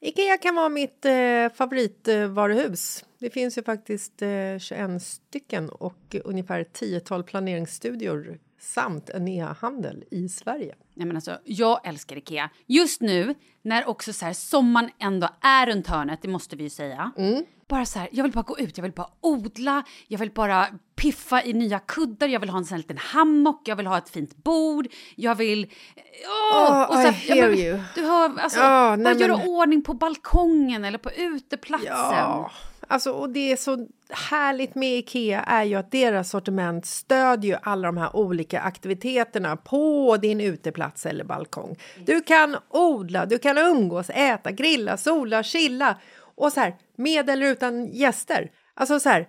Ikea kan vara mitt eh, favoritvaruhus. Det finns ju faktiskt eh, 21 stycken och ungefär 10-tal planeringsstudior samt en e-handel i Sverige. Nej, men alltså, jag älskar Ikea. Just nu, när också så här, sommaren ändå är runt hörnet, det måste vi ju säga. Bara så här, jag vill bara gå ut, jag vill bara odla, jag vill bara piffa i nya kuddar, jag vill ha en sån liten hammock, jag vill ha ett fint bord, jag vill... Åh! Oh, och så I hear men, you. Du hör, alltså, bara nej, göra men- ordning på balkongen eller på uteplatsen. Ja, alltså, och det är så härligt med Ikea är ju att deras sortiment stödjer ju alla de här olika aktiviteterna på din uteplats eller balkong. Du kan odla, du kan umgås, äta, grilla, sola, chilla och så här med eller utan gäster. Alltså så här,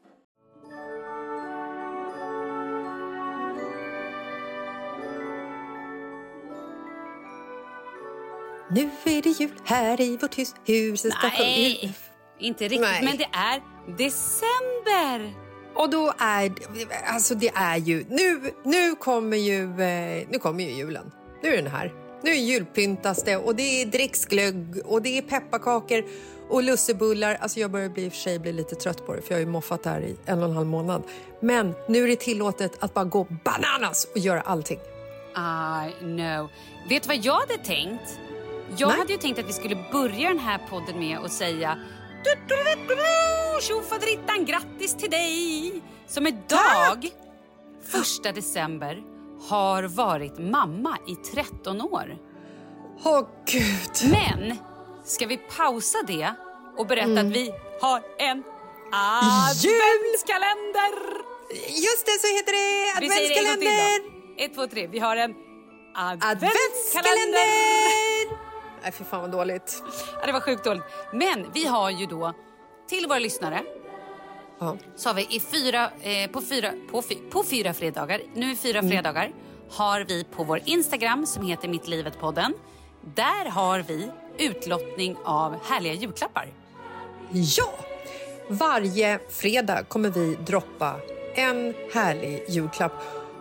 Nu är det jul här i vårt hus. Huset ska Nej, inte riktigt, Nej. men det är december. Och då är alltså det är ju, nu, nu kommer ju, eh, nu kommer ju julen. Nu är den här. Nu är julpyntas det och det är dricksglögg och det är pepparkakor och lussebullar. Alltså jag börjar bli, för sig bli lite trött på det för jag har ju moffat där i en och en halv månad. Men nu är det tillåtet att bara gå bananas och göra allting. I know. Vet du vad jag hade tänkt? Jag Nej. hade ju tänkt att vi skulle börja den här podden med att säga tjofaderittan, grattis till dig! Som idag, första december, har varit mamma i 13 år. Åh gud! Men ska vi pausa det och berätta att vi har en adventskalender? Just det, så heter det Vi säger det en gång till adventskalender! då. Ett, två, tre. Vi har en adventskalender. Adventskalender! Nej, fy fan vad dåligt. Ja, det var sjukt dåligt. Men vi har ju då till våra lyssnare Ja. så har vi i fyra, eh, på, fyra, på, på fyra fredagar, nu är fyra fredagar, har vi på vår Instagram som heter Mitt livet-podden. Där har vi utlottning av härliga julklappar. Ja! Varje fredag kommer vi droppa en härlig julklapp.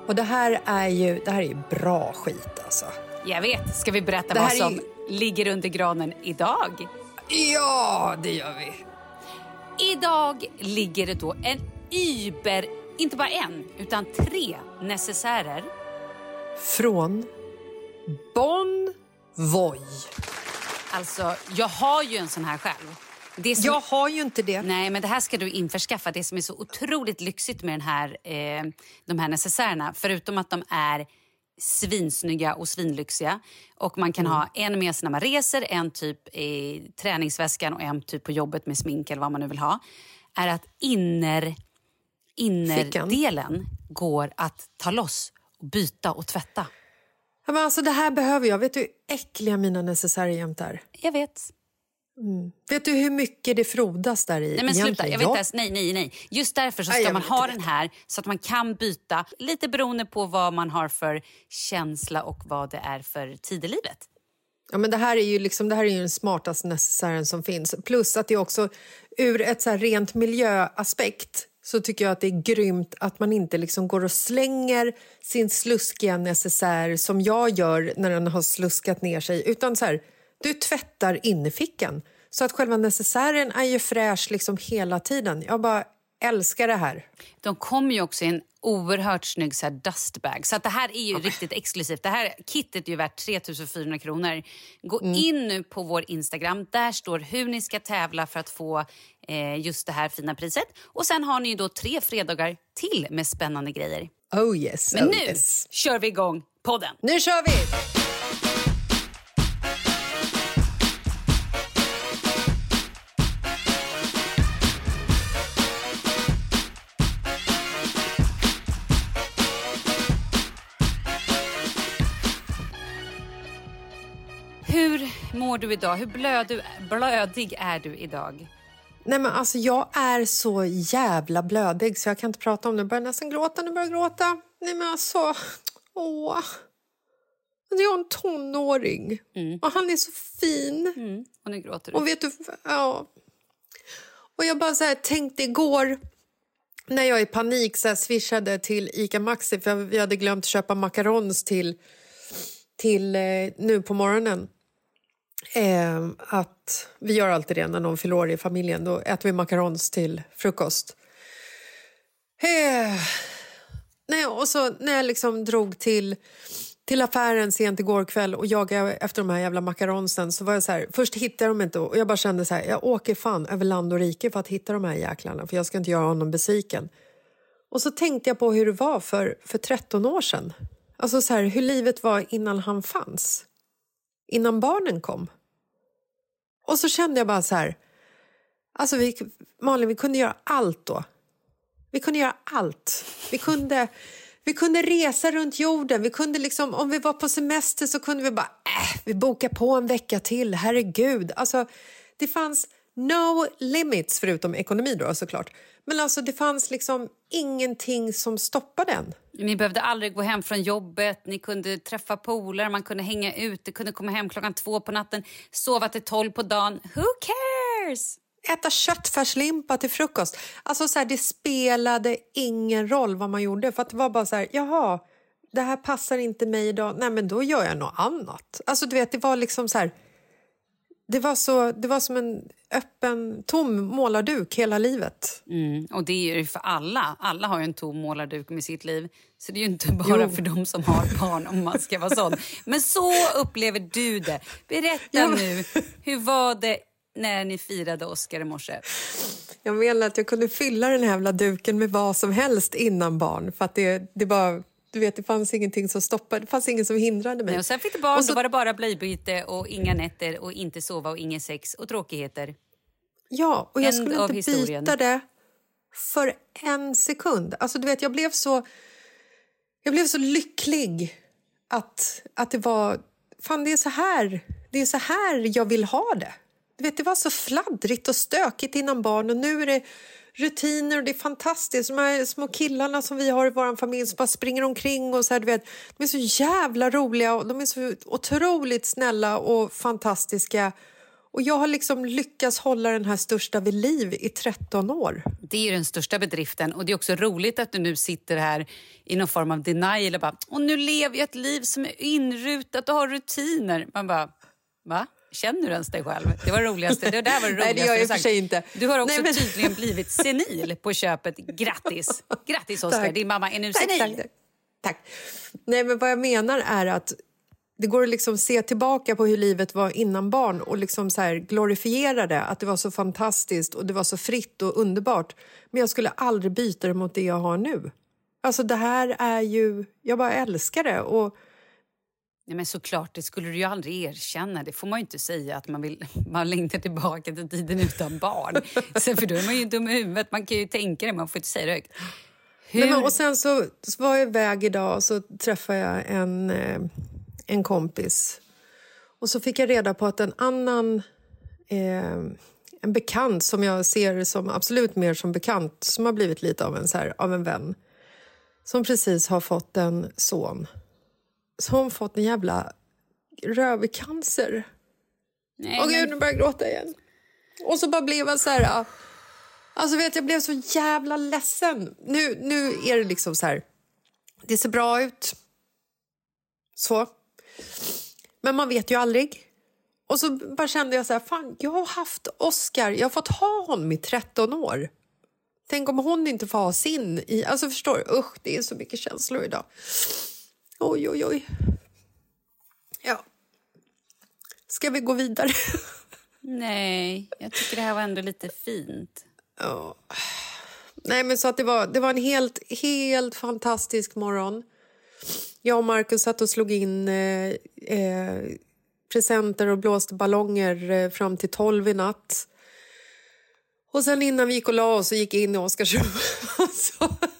Och det här är ju, det här är bra skit alltså. Jag vet. Ska vi berätta Det vad är som ju- ligger under granen idag? Ja, det gör vi. Idag ligger det då en Uber, inte bara en, utan tre necessärer. Från Bon Voy. Alltså, jag har ju en sån här själv. Som, Jag har ju inte det. Nej, men det här ska du införskaffa. Det som är så otroligt lyxigt med den här, eh, de här necessärerna, förutom att de är svinsnygga och svinlyxiga och man kan ha en med sig när man reser, en typ i träningsväskan och en typ på jobbet med smink eller vad man nu vill ha, är att inner, innerdelen går att ta loss och byta och tvätta. Ja, men alltså, det här behöver jag. Vet du hur äckliga mina necessärer jämt är? Jag vet. Vet du hur mycket det frodas där i Nej men sluta, jag vet Ja. inte ens, nej nej nej. Just därför så Nej, ska jag man ha den här så att man kan byta lite beroende på vad man har för känsla och vad det är för tid i livet. Ja, men det här är ju liksom, det här är ju den smartaste necessären som finns. Plus att det också ur ett så här rent miljöaspekt så tycker jag att det är grymt att man inte liksom går och slänger sin sluskiga necessär som jag gör när den har sluskat ner sig. Utan så här, du tvättar innerfickan. Så att själva necessären är ju fräsch liksom hela tiden. Jag bara älskar det här. De kommer ju också i en oerhört snygg så dustbag. Så att det här är ju riktigt exklusivt. Det här kittet är ju värt 3400 kronor. Gå in nu på vår Instagram. Där står hur ni ska tävla för att få eh, just det här fina priset. Och sen har ni ju då tre fredagar till med spännande grejer. Oh yes, Men oh nu yes. kör vi igång podden. Nu kör vi! Mår du idag? Hur blöd, blödig är du idag? Nej men alltså jag är så jävla blödig så jag kan inte prata om det. Jag börjar nästan gråta, nu börjar jag gråta. Nej men alltså, åh. Alltså, Jag har en tonåring och han är så fin. Mm. Och nu gråter du. Och vet du, ja. Och jag bara så här, tänkte igår när jag i panik så här swishade till Ica Maxi för vi hade glömt köpa macarons till, till eh, nu på morgonen. Eh, att vi gör alltid det när någon fyller år i familjen. Då äter vi macarons till frukost. Eh, nej, och så när jag liksom drog till, till affären sent igår kväll och jagade efter de här jävla macaronsen så var jag så här, först hittade jag dem inte och jag bara kände så här, jag åker fan över land och rike för att hitta de här jäklarna för jag ska inte göra honom besviken. Och så tänkte jag på hur det var för, för 13 år sedan. Alltså så här, hur livet var innan han fanns. Innan barnen kom. Och så kände jag bara så här, alltså vi, Malin, vi kunde göra allt då. Vi kunde göra allt. Vi kunde, vi kunde resa runt jorden. Vi kunde liksom, om vi var på semester så kunde vi bara, äh, vi bokar på en vecka till. Herregud. Alltså, det fanns no limits, förutom ekonomi då såklart. Men alltså det fanns liksom ingenting som stoppade en. Ni behövde aldrig gå hem från jobbet, ni kunde träffa polare, man kunde hänga ute, kunde komma hem klockan två på natten, sova till tolv på dagen. Who cares? Äta köttfärslimpa till frukost. Alltså så här, det spelade ingen roll vad man gjorde. För att det var bara så här, jaha, det här passar inte mig idag. Nej, men då gör jag något annat. Alltså du vet, det var liksom så här... Det var, så, det var som en öppen, tom målarduk hela livet. Mm, och det är ju för alla. Alla har en tom målarduk med sitt liv. Så det är ju inte bara Jo. för de som har barn om man ska vara sån. Men så upplever du det. Berätta Ja, nu, hur var det när ni firade Oscar i morse? Jag menar att jag kunde fylla den här jävla duken med vad som helst innan barn. För att det, det var... Du vet, det fanns ingenting som stoppade, det fanns ingen som hindrade mig. Nej, och sen fick du barn, Och så- då var det bara blöjbyte och inga nätter och inte sova och inget sex och tråkigheter. Ja, och jag End skulle inte historien. byta det för en sekund. Alltså, du vet, jag blev så, jag blev så lycklig att, att det var... Fan, det är så här det är så här jag vill ha det. Du vet, det var så fladdrigt och stökigt innan barn och nu är det rutiner och det är fantastiskt. De här små killarna som vi har i vår familj som bara springer omkring och så här, du vet, de är så jävla roliga och de är så otroligt snälla och fantastiska. Och jag har liksom lyckats hålla den här största vid liv i 13 år. Det är ju den största bedriften och det är också roligt att du nu sitter här i någon form av denial och bara och nu lever jag ett liv som är inrutat och har rutiner. Man bara, va? Känner du ens dig själv? Det var det roligaste. Det där var det roligaste Nej, det gör jag i och för sig inte. Du har också Nej, men... tydligen blivit senil på köpet. Grattis! Grattis Oskar, din mamma är nu Tack, senil. tack, tack. tack. Nej, men vad jag menar är att det går att liksom se tillbaka på hur livet var innan barn och liksom så här glorifiera det, att det var så fantastiskt och det var så fritt och underbart. Men jag skulle aldrig byta det mot det jag har nu. Alltså det här är ju, jag bara älskar det. Och Nej, men såklart, det skulle du ju aldrig erkänna. Det får man ju inte säga att man vill man längtar tillbaka till tiden utan barn. Sen för då är man ju dum i huvudet. Man kan ju tänka det, man får inte säga det högt. Hur... Nej, men, och sen så, så var jag iväg idag och så träffade jag en, eh, en kompis. Och så fick jag reda på att en annan eh, en bekant som jag ser som absolut mer som bekant som har blivit lite av en, så här, av en vän som precis har fått en son som fått en jävla rövcancer. Nej, Åh men- gud, nu börjar jag gråta igen. Och så bara blev jag så här... ah, Alltså vet jag blev så jävla ledsen. Nu, nu är det liksom så här... Det ser bra ut. Så. Men man vet ju aldrig. Och så bara kände jag så här, fan, jag har haft Oscar, jag har fått ha honom i 13 år. Tänk om hon inte får ha sin i... Alltså förstår du? Usch, det är så mycket känslor idag. Oj, oj, oj. Ja. Ska vi gå vidare? Nej, jag tycker det här var ändå lite fint. Ja. Nej, men så att det var, det var en helt, helt fantastisk morgon. Jag och Markus satt och slog in eh, eh, presenter och blåste ballonger eh, fram till tolv i natt. Och sen innan vi gick och la oss så gick jag in i Oskars rum.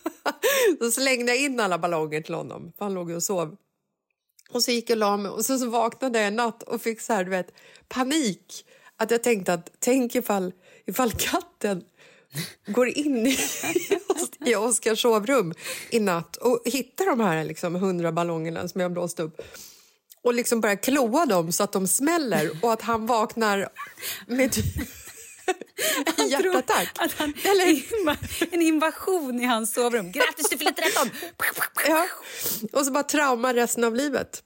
så, slängde jag in alla ballonger till honom, för han låg och sov. Och så gick jag och la mig och så, så vaknade jag en natt och fick så här, du vet, panik. Att jag tänkte att tänk ifall, ifall katten går in i, i Oskars sovrum i natt och hittar de här liksom, hundra ballongerna som jag blåst upp och liksom börjar kloa dem så att de smäller och att han vaknar med typ en hjärtattack. Att han, Eller- En invasion i hans sovrum. Grattis, du fyller 13! Ja. Och så bara trauma resten av livet.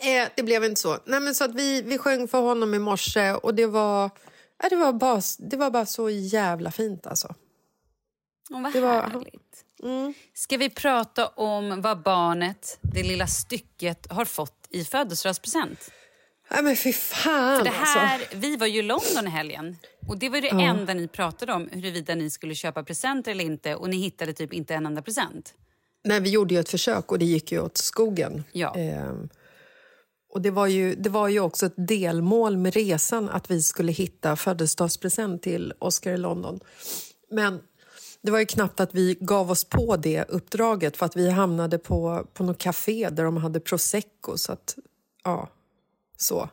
Eh, det blev inte så. Nej, men så att vi, vi sjöng för honom i morse och det var, ja, det var, bara, det var bara så jävla fint. Alltså. Åh, vad Det var- härligt. Ska vi prata om vad barnet, det lilla stycket, har fått i födelsedagspresent? Nej, men fy fan, För det här, alltså. Vi var ju i London i helgen och det var det enda ni pratade om huruvida ni skulle köpa presenter eller inte och ni hittade typ inte en enda present. Nej, vi gjorde ju ett försök och det gick ju åt skogen. Ja. Ehm, och det var, ju, det var ju också ett delmål med resan att vi skulle hitta födelsedagspresent till Oscar i London. Men det var ju knappt att vi gav oss på det uppdraget för att vi hamnade på, på något café där de hade prosecco. Så att, ja, så.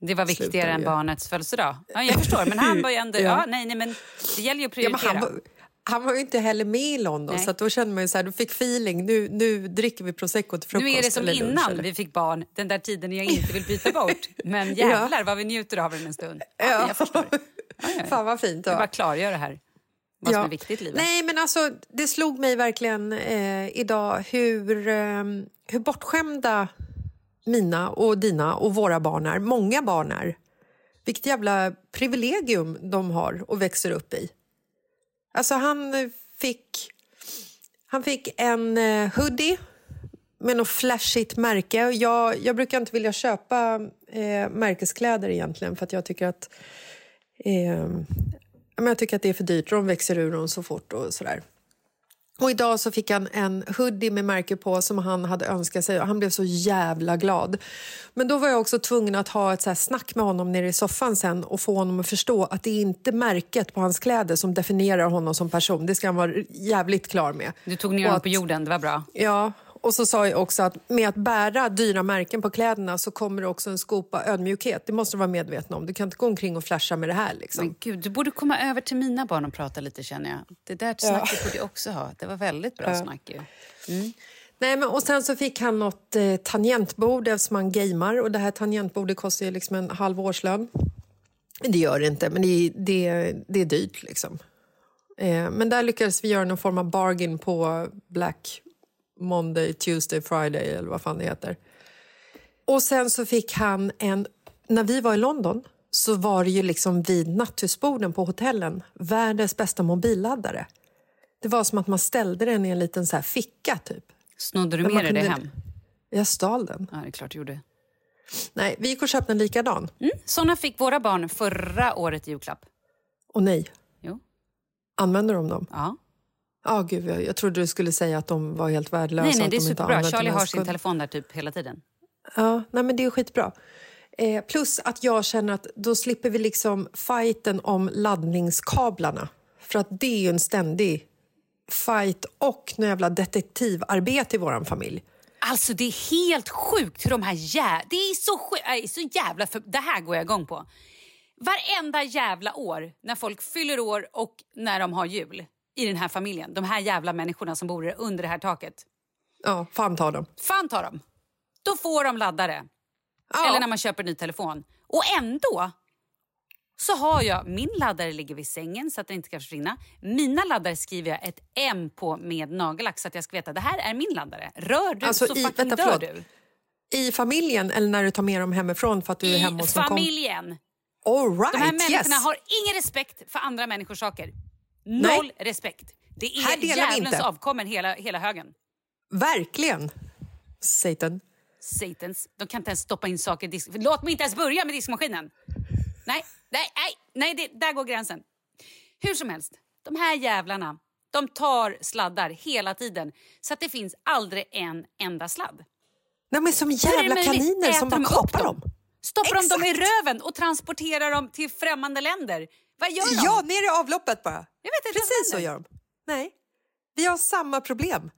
Det var viktigare än barnets födelsedag. Ja, jag förstår, men han var ju ändå... Ja. Ja, nej, nej, men det gäller ju att Ja, prioritera. han, var, han var ju inte heller med i London Nej. så då kände man ju så här, du fick feeling. Nu, nu dricker vi prosecco till frukost. Nu är det som lunch, innan eller- vi fick barn, den där tiden jag inte vill byta bort. Men jävlar vad vi njuter av den en stund. Ja, Jag förstår. Ja, ja, ja. Fan vad fint. det Jag bara klargör det här. Vad som är viktigt i livet. Nej, men alltså, det slog mig verkligen eh, idag hur, eh, hur bortskämda mina och dina och våra barn är. Många barn är. Vilket jävla privilegium de har och växer upp i. Alltså, han fick, han fick en eh, hoodie med något flashigt märke. Jag, jag brukar inte vilja köpa eh, märkeskläder egentligen för att jag tycker att eh, jag tycker att det är för dyrt och de växer ur dem så fort och sådär. Och idag så fick han en hoodie med märke på som han hade önskat sig och han blev så jävla glad. Men då var jag också tvungen att ha ett så snack med honom nere i soffan sen och få honom att förstå att det är inte märket på hans kläder som definierar honom som person. Det ska han vara jävligt klar med. Du tog ner honom på jorden, det var bra. Ja, och så sa jag också att med att bära dyra märken på kläderna så kommer det också en skopa ödmjukhet. Det måste du vara medveten om. Du kan inte gå omkring och flasha med det här. Liksom. Men gud, du borde komma över till mina barn och prata lite känner jag. Det där snacket borde jag också ha. Det var väldigt bra snack ju. Nej, men, och sen så fick han något eh, tangentbord eftersom han gamer och det här tangentbordet kostar ju liksom en halv årslön. Det gör det inte, men det, det, det är dyrt liksom. Eh, men där lyckades vi göra någon form av bargain på Black Monday, Tuesday, Friday eller vad fan det heter. Och sen så fick han en... När vi var i London så var det ju liksom vid natthusborden på hotellen världens bästa mobilladdare. Det var som att man ställde den i en liten så här ficka typ. Snodde du med dig det hem? Jag stal den. Ja, det är klart du gjorde. Nej, vi gick och köpte en likadan. Mm. Såna fick våra barn förra året i julklapp. Och nej, Jo. använder de dem? Ja. Ja, gud, jag, jag trodde du skulle säga att de var helt värdelösa. Nej, nej, det är de superbra. Charlie har sin telefon där typ hela tiden. Ja, nej, men det är skitbra. Eh, plus att jag känner att då slipper vi liksom fighten om laddningskablarna. För att det är ju en ständig fight och något jävla detektivarbete i vår familj. Alltså det är helt sjukt hur de här jä... Det är så sjukt. Det är så jävla... För... Det här går jag igång på. Varenda jävla år när folk fyller år och när de har jul i den här familjen. De här jävla människorna som bor under det här taket. Ja, fan ta dem. Fan tar dem. Då får de laddare. Ja. Eller när man köper en ny telefon. Och ändå så har jag... Min laddare ligger vid sängen så att den inte ska försvinna. Mina laddare skriver jag ett M på med nagellack så att jag ska veta det här är min laddare. Rör du Alltså, så i- fucking vänta, dör du. I familjen eller när du tar med dem hemifrån för att du är I hemma hos en kom- familjen. All right, De här människorna yes. har ingen respekt för andra människors saker. Noll respekt. Det är djävulens avkommen hela, hela högen. Verkligen. Satan. Satans. De kan inte ens stoppa in saker i disk... Låt mig inte ens börja med diskmaskinen! Nej, nej, nej, nej det, där går gränsen. Hur som helst, de här jävlarna de tar sladdar hela tiden så att det finns aldrig en enda sladd. Nej, men som jävla kaniner som bara de kapar dem. Stoppar de dem i röven och transporterar dem till främmande länder? Vad gör de? Ja, ner i avloppet bara. Jag vet inte Precis så gör de. Nej, vi har samma problem.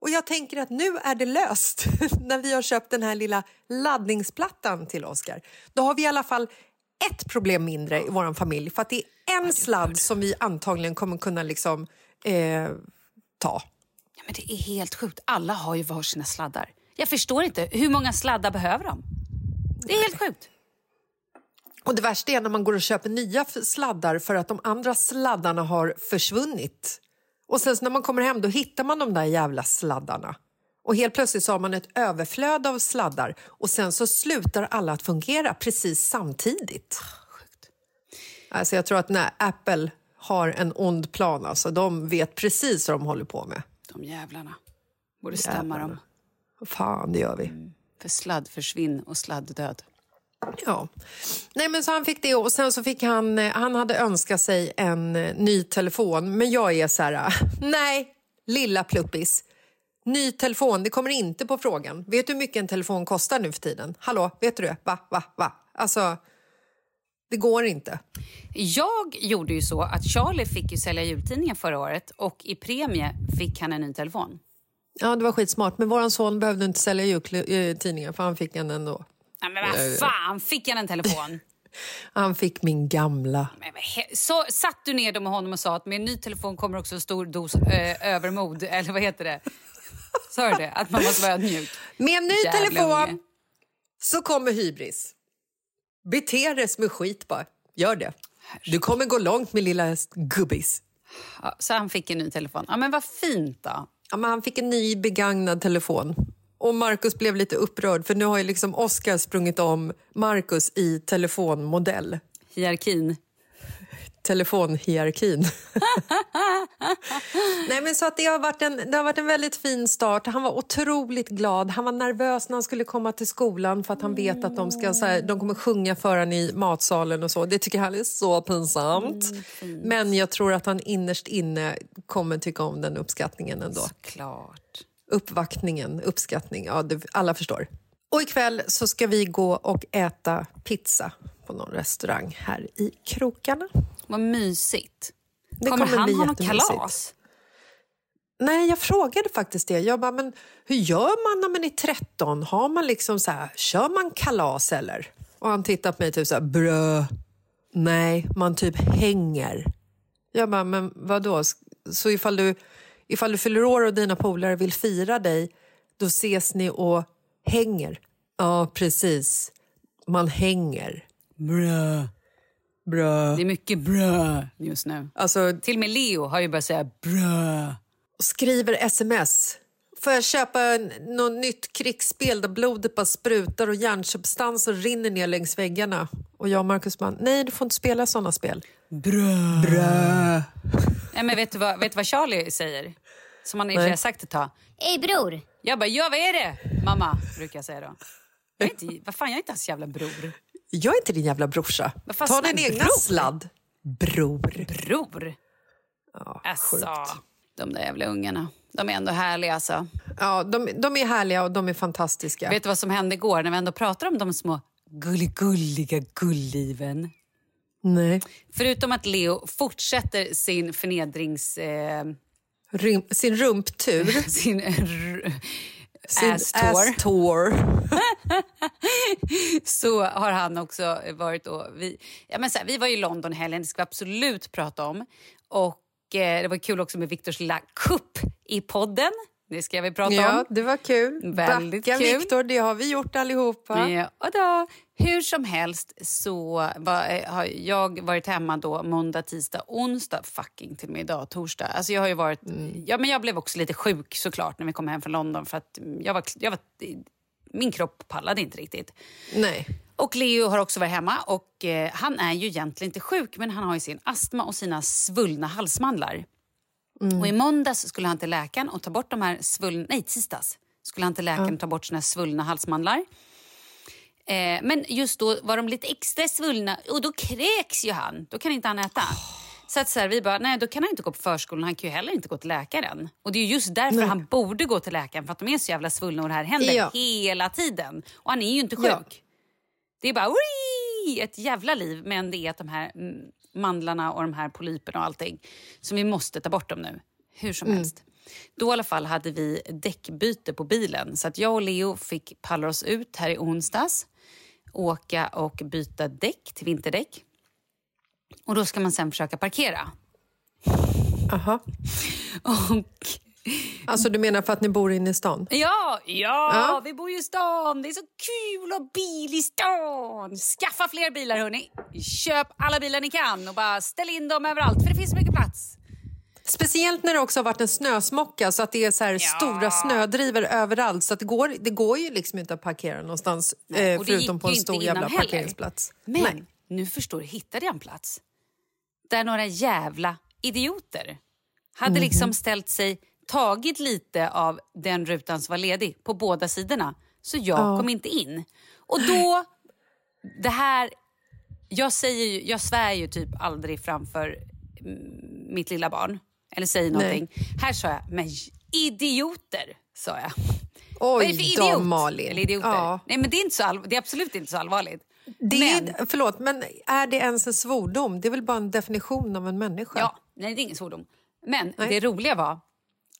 Och jag tänker att nu är det löst när vi har köpt den här lilla laddningsplattan till Oscar. Då har vi i alla fall ett problem mindre i vår familj för att det är en sladd som vi antagligen kommer kunna liksom eh, ta. Ja, men det är helt sjukt. Alla har ju varsina sladdar. Jag förstår inte. Hur många sladdar behöver de? Det är helt sjukt. Och det värsta är när man går och köper nya sladdar för att de andra sladdarna har försvunnit. Och sen när man kommer hem då hittar man de där jävla sladdarna. Och helt plötsligt så har man ett överflöd av sladdar och sen så slutar alla att fungera precis samtidigt. Alltså jag tror att när Apple har en ond plan, alltså de vet precis vad de håller på med. De jävlarna. Borde stämma Jävlarna. dem. Fan, det gör vi. För sladd försvinn och sladd död. Ja. Nej, men så han fick det och sen så fick han, eh, han hade önskat sig en eh, ny telefon. Men jag är så här, nej, lilla pluppis. Ny telefon, det kommer inte på frågan. Vet du hur mycket en telefon kostar nu för tiden? Hallå, vet du det? Va, va, va? Alltså, det går inte. Jag gjorde ju så att Charlie fick ju sälja jultidningen förra året och i premie fick han en ny telefon. Ja, det var skitsmart. Men vår son behövde inte sälja jultidningen för han fick en ändå. Nej, men vad fan, fick han en telefon? Han fick min gamla. Så satt du ner med honom och sa att med en ny telefon kommer också en stor dos eh, övermod, eller vad heter det? Sa du det? Att man måste vara ödmjuk? Med en ny Jävla telefon unge. så kommer hybris. Bete dig som skit bara. Gör det. Du kommer gå långt med lilla gubbis. Ja, så han fick en ny telefon. Ja, men vad fint då. Ja, men han fick en ny begagnad telefon. Och Marcus blev lite upprörd för nu har ju liksom Oscar sprungit om Marcus i telefonmodell. Hierarkin. Telefonhierarkin. Nej, men så att det, har varit en, det har varit en väldigt fin start. Han var otroligt glad. Han var nervös när han skulle komma till skolan för att han vet att de, ska, så här, de kommer sjunga för honom i matsalen och så. Det tycker han är så pinsamt. men jag tror att han innerst inne kommer tycka om den uppskattningen ändå. Klart. Uppvaktningen, uppskattning, ja, det, alla förstår. Och ikväll så ska vi gå och äta pizza på någon restaurang här i krokarna. Vad mysigt. Det kommer, kommer han ha något kalas? Nej, jag frågade faktiskt det. Jag bara, men hur gör man när man är 13? Har man liksom så här, kör man kalas eller? Och han tittar på mig typ så här, brö. Nej, man typ hänger. Jag bara, men vadå? Så ifall du, ifall du fyller år och dina polare vill fira dig, då ses ni och hänger. Ja, precis. Man hänger. Brö. Bra. Det är mycket brö just nu. Alltså, Till och med Leo har ju börjat säga brö. skriver sms. Får jag köpa en- något nytt krigsspel där blodet bara sprutar och hjärnsubstanser rinner ner längs väggarna? Och jag och Marcus bara, nej du får inte spela såna spel. Brö. Nej, men vet du, vad, vet du vad Charlie säger? Som han i och har sagt ett tag. Ey bror, Jag bara, ja vad är det? Mamma, brukar jag säga då. Jag är inte, vad fan, jag är inte hans jävla bror. Jag är inte din jävla brorsa. Vad fan, Ta din egna bror. sladd. Bror. Bror? Ja, Alltså, sjukt. de där jävla ungarna. De är ändå härliga alltså. Ja, de, de är härliga och de är fantastiska. Vet du vad som hände igår när vi ändå pratar om de små gulligulliga gulliven? Nej. Förutom att Leo fortsätter sin förnedrings... Eh, Rim, sin rumptur. sin Sin ass tour. ass tour. så har han också varit och... Vi, ja, men så här, vi var i London helgen, det ska vi absolut prata om. Och eh, Det var kul också med Viktors lilla kupp i podden. Det ska vi prata Ja, om. det var kul. Väldigt Backa kul. Viktor, det har vi gjort allihopa. Ja, och då, hur som helst så var, eh, har jag varit hemma då måndag, tisdag, onsdag, fucking till och med idag, torsdag. Alltså jag har ju varit, ja, men jag blev också lite sjuk såklart när vi kom hem från London för att jag var, jag var, min kropp pallade inte riktigt. Nej. Och Leo har också varit hemma och eh, han är ju egentligen inte sjuk men han har ju sin astma och sina svullna halsmandlar. Och i måndags skulle han till läkaren och ta bort de här svullna... Nej, tisdags skulle han till läkaren och ta bort sina svullna halsmandlar. Eh, men just då var de lite extra svullna och då kräks ju han. Då kan inte han äta. Så att så här, vi bara, nej då kan han inte gå på förskolan, han kan ju heller inte gå till läkaren. Och det är ju just därför han borde gå till läkaren, för att de är så jävla svullna och det här händer Ja. hela tiden. Och han är ju inte sjuk. Ja. Det är bara "Ui!" ett jävla liv, men det är att de här mm, mandlarna och de här polyperna och allting. Så vi måste ta bort dem nu, hur som helst. Då i alla fall hade vi däckbyte på bilen så att jag och Leo fick palla oss ut här i onsdags, åka och byta däck till vinterdäck. Och då ska man sen försöka parkera. Aha. Och Alltså du menar för att ni bor inne i stan? Ja, ja, Ja. vi bor ju i stan. Det är så kul att ha bil i stan. Skaffa fler bilar, hörni. Köp alla bilar ni kan och bara ställ in dem överallt, för det finns så mycket plats. Speciellt när det också har varit en snösmocka så att det är så här stora snödrivor överallt så att det går, det går ju liksom inte att parkera någonstans Nej, eh, förutom på en stor jävla heller. parkeringsplats. Men Nej. nu förstår du, hittade jag en plats där några jävla idioter hade Mhm. liksom ställt sig, tagit lite av den rutan som var ledig på båda sidorna. Så jag kom inte in. Och då, det här, jag, säger ju, jag svär ju typ aldrig framför mm, mitt lilla barn. Eller säger någonting. Här sa jag, men idioter, sa jag. Vad är det för Oj idiot? Malin. Eller idioter. Ja. Nej, men det är, inte så all, det är absolut inte så allvarligt. Det men, är, förlåt, men är det ens en svordom? Det är väl bara en definition av en människa? Ja, nej, det är ingen svordom. Men det roliga var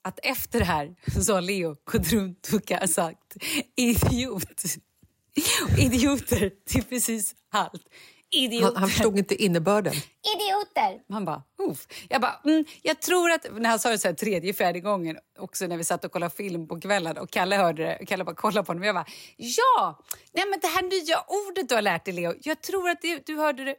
att efter det här så har Leo gått runt och sagt idiot. Och idioter till precis allt. Idioter. Han, han förstod inte innebörden. idioter. Man bara, Uff. Jag bara, mm, jag tror att, när han sa det så här tredje, fjärde gången, också när vi satt och kollade film på kvällen och Kalle hörde det, Kalle bara kollade på honom och jag bara, ja, nej men det här nya ordet du har lärt dig Leo, jag tror att det, du hörde det,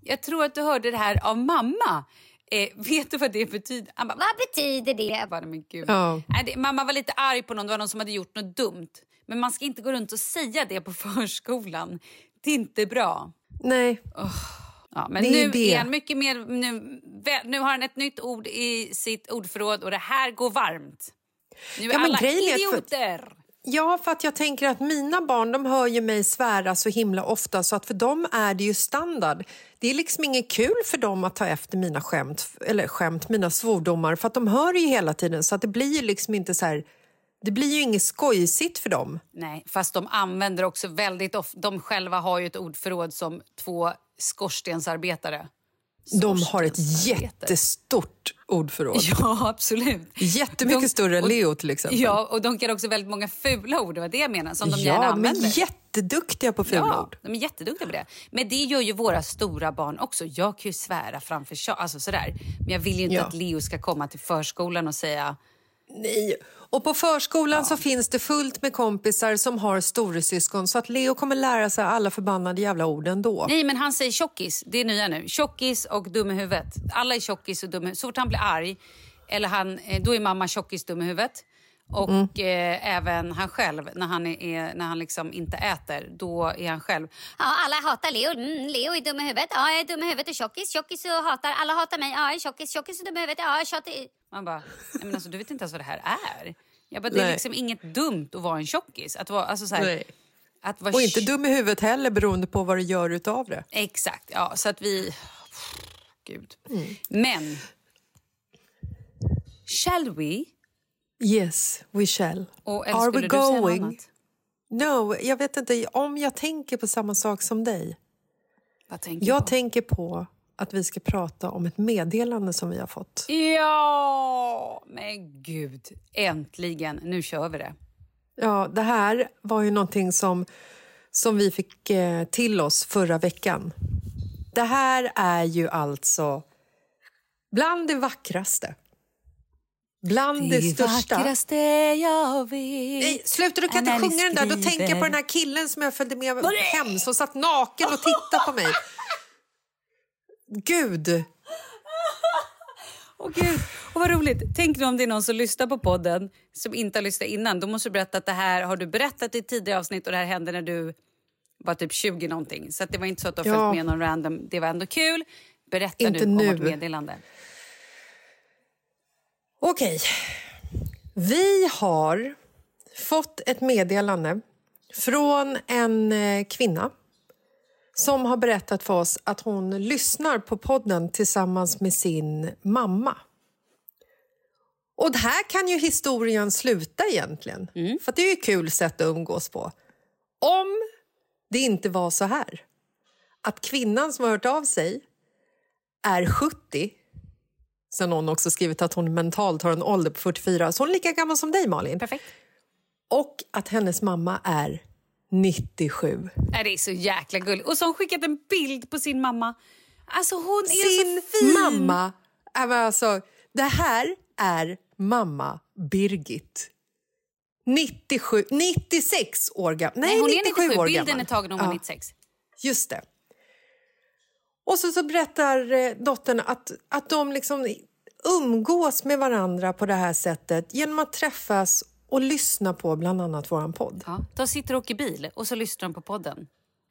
jag tror att du hörde det här av mamma. Eh, vet du vad det betyder? Han bara, Vad betyder det? jag bara, men gud. Ja. Nej, det, mamma var lite arg på någon, det var någon som hade gjort något dumt. Men man ska inte gå runt och säga det på förskolan. Det är inte bra. Nej. Ja, men Det är nu det. är han mycket mer... Nu, nu har han ett nytt ord i sitt ordförråd och det här går varmt. Nu är Ja, alla att för- idioter. Ja, för att jag tänker att mina barn de hör ju mig svära så himla ofta så att för dem är det ju standard. Det är liksom inget kul för dem att ta efter mina skämt, eller skämt, mina svordomar för att de hör ju hela tiden så att det blir ju liksom inte så här, det blir ju inget skojsigt för dem. Nej, fast de använder också väldigt ofta... De själva har ju ett ordförråd som två skorstensarbetare. De har ett jättestort ordförråd. Ja, absolut. Jättemycket De- större än Leo till exempel. Ja, och de kan också väldigt många fula ord, var det jag menar, som de gärna ja, men använder. jätteduktiga på Ja, fulord. de är jätteduktiga på det. Men det gör ju våra stora barn också. Jag kan ju svära framför alltså sådär. Men jag vill ju inte Ja. att Leo ska komma till förskolan och säga Nej. Och på förskolan så finns det fullt med kompisar som har storasyskon så att Leo kommer lära sig alla förbannade jävla ord ändå. Nej, men han säger tjockis. Det är nya nu. Tjockis och dum i huvudet. Alla är tjockis och dum i huvudet. Så fort han blir arg, eller han, eh, då är mamma tjockis, dum i huvudet. Och Mm. eh, även han själv, när han, är, när han liksom inte äter, då är han själv... Ja, alla hatar Leo. Mm, Leo är dum i huvudet. Ja, jag är dum i huvudet och tjockis. Tjockis och hatar. Alla hatar mig. Ja, jag är tjockis. Tjockis och dum i huvudet. Ja, jag tjatar. Man bara, nej men alltså, du vet inte ens vad det här är. Jag bara, det är liksom inget dumt att vara en tjockis. Att vara, alltså så här. Att vara Och inte dum i huvudet heller beroende på vad du gör utav det. Exakt, ja. Så att vi... Gud. Mm. Men... Shall we? Yes, we shall. Och, Are we going? No, jag vet inte om jag tänker på samma sak som dig. Vad tänker Jag på? tänker på att vi ska prata om ett meddelande som vi har fått. Ja! Men gud, äntligen. Nu kör vi det. Ja, det här var ju någonting som, som vi fick eh, till oss förra veckan. Det här är ju alltså bland det vackraste. Bland det, största. vackraste jag vet. Nej, sluta, du kan inte sjunga den där. Då tänker jag på den här killen som jag följde med hem som satt naken och tittade på mig. Gud! Åh gud, och vad roligt. Tänk nu om det är någon som lyssnar på podden som inte har lyssnat innan. Då måste du berätta att det här har du berättat i tidigare avsnitt och det här hände när du var typ 20 någonting. Så att det var inte så att du har Ja. följt med någon random. Det var ändå kul. Berätta Inte nu om nu. vårt meddelande. Okej. Vi har fått ett meddelande från en eh, kvinna som har berättat för oss att hon lyssnar på podden tillsammans med sin mamma. Och det här kan ju historien sluta egentligen. För att det är ju ett kul sätt att umgås på. Om det inte var så här att kvinnan som har hört av sig är 70 Sen har hon också skrivit att hon mentalt har en ålder på 44. Så hon är lika gammal som dig, Malin. Perfekt. Och att hennes mamma är 97. Nej, det är så jäkla gulligt. Och så har hon skickat en bild på sin mamma. Alltså hon Sin är så fin. mamma... Äh, Alltså, det här är mamma Birgit. 97, 96 år gammal. Nej, Nej, hon 97 är 97. år Bilden gammal. är tagen när hon var Ja. 96. Just det. Och så, så berättar eh, dottern att, att de liksom umgås med varandra på det här sättet genom att träffas och lyssna på bland annat vår podd. Ja. De sitter och åker bil och så lyssnar de på podden.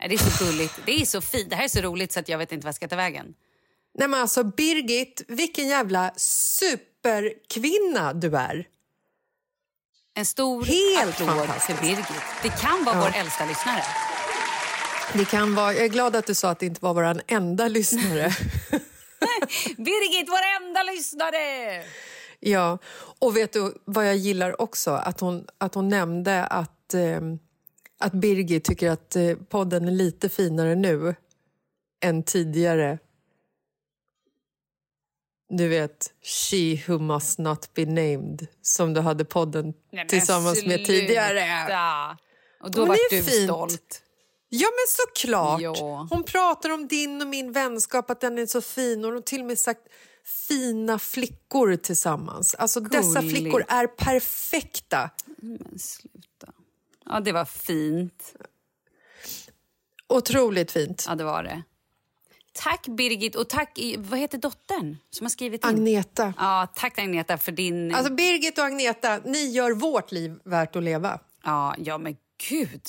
Det är så gulligt. Det är så fint. Det här är så roligt så att jag vet inte vad jag ska ta vägen. Nej men alltså Birgit, vilken jävla superkvinna du är! En stor Helt applåd för Birgit. Det kan vara vår äldsta lyssnare. Det kan vara, jag är glad att du sa att det inte var vår enda lyssnare. Birgit, vår enda lyssnare! ja, och vet du vad jag gillar också? Att hon, att hon nämnde att, eh, att Birgit tycker att eh, podden är lite finare nu än tidigare. Du vet, She who must not be named som du hade podden Nej, tillsammans med tidigare. sluta. Och då var du fint. stolt. Ja, men såklart. Ja. Hon pratar om din och min vänskap, att den är så fin. Och hon har till och med sagt fina flickor tillsammans. Alltså, dessa Gulligt. flickor är perfekta. Men sluta. Ja, det var fint. Otroligt fint. Ja, det var det. Tack Birgit och tack, i- vad heter dottern som har skrivit in? Agneta. Ja, tack Agneta för din... Alltså, Birgit och Agneta, ni gör vårt liv värt att leva. Ja, ja men gud.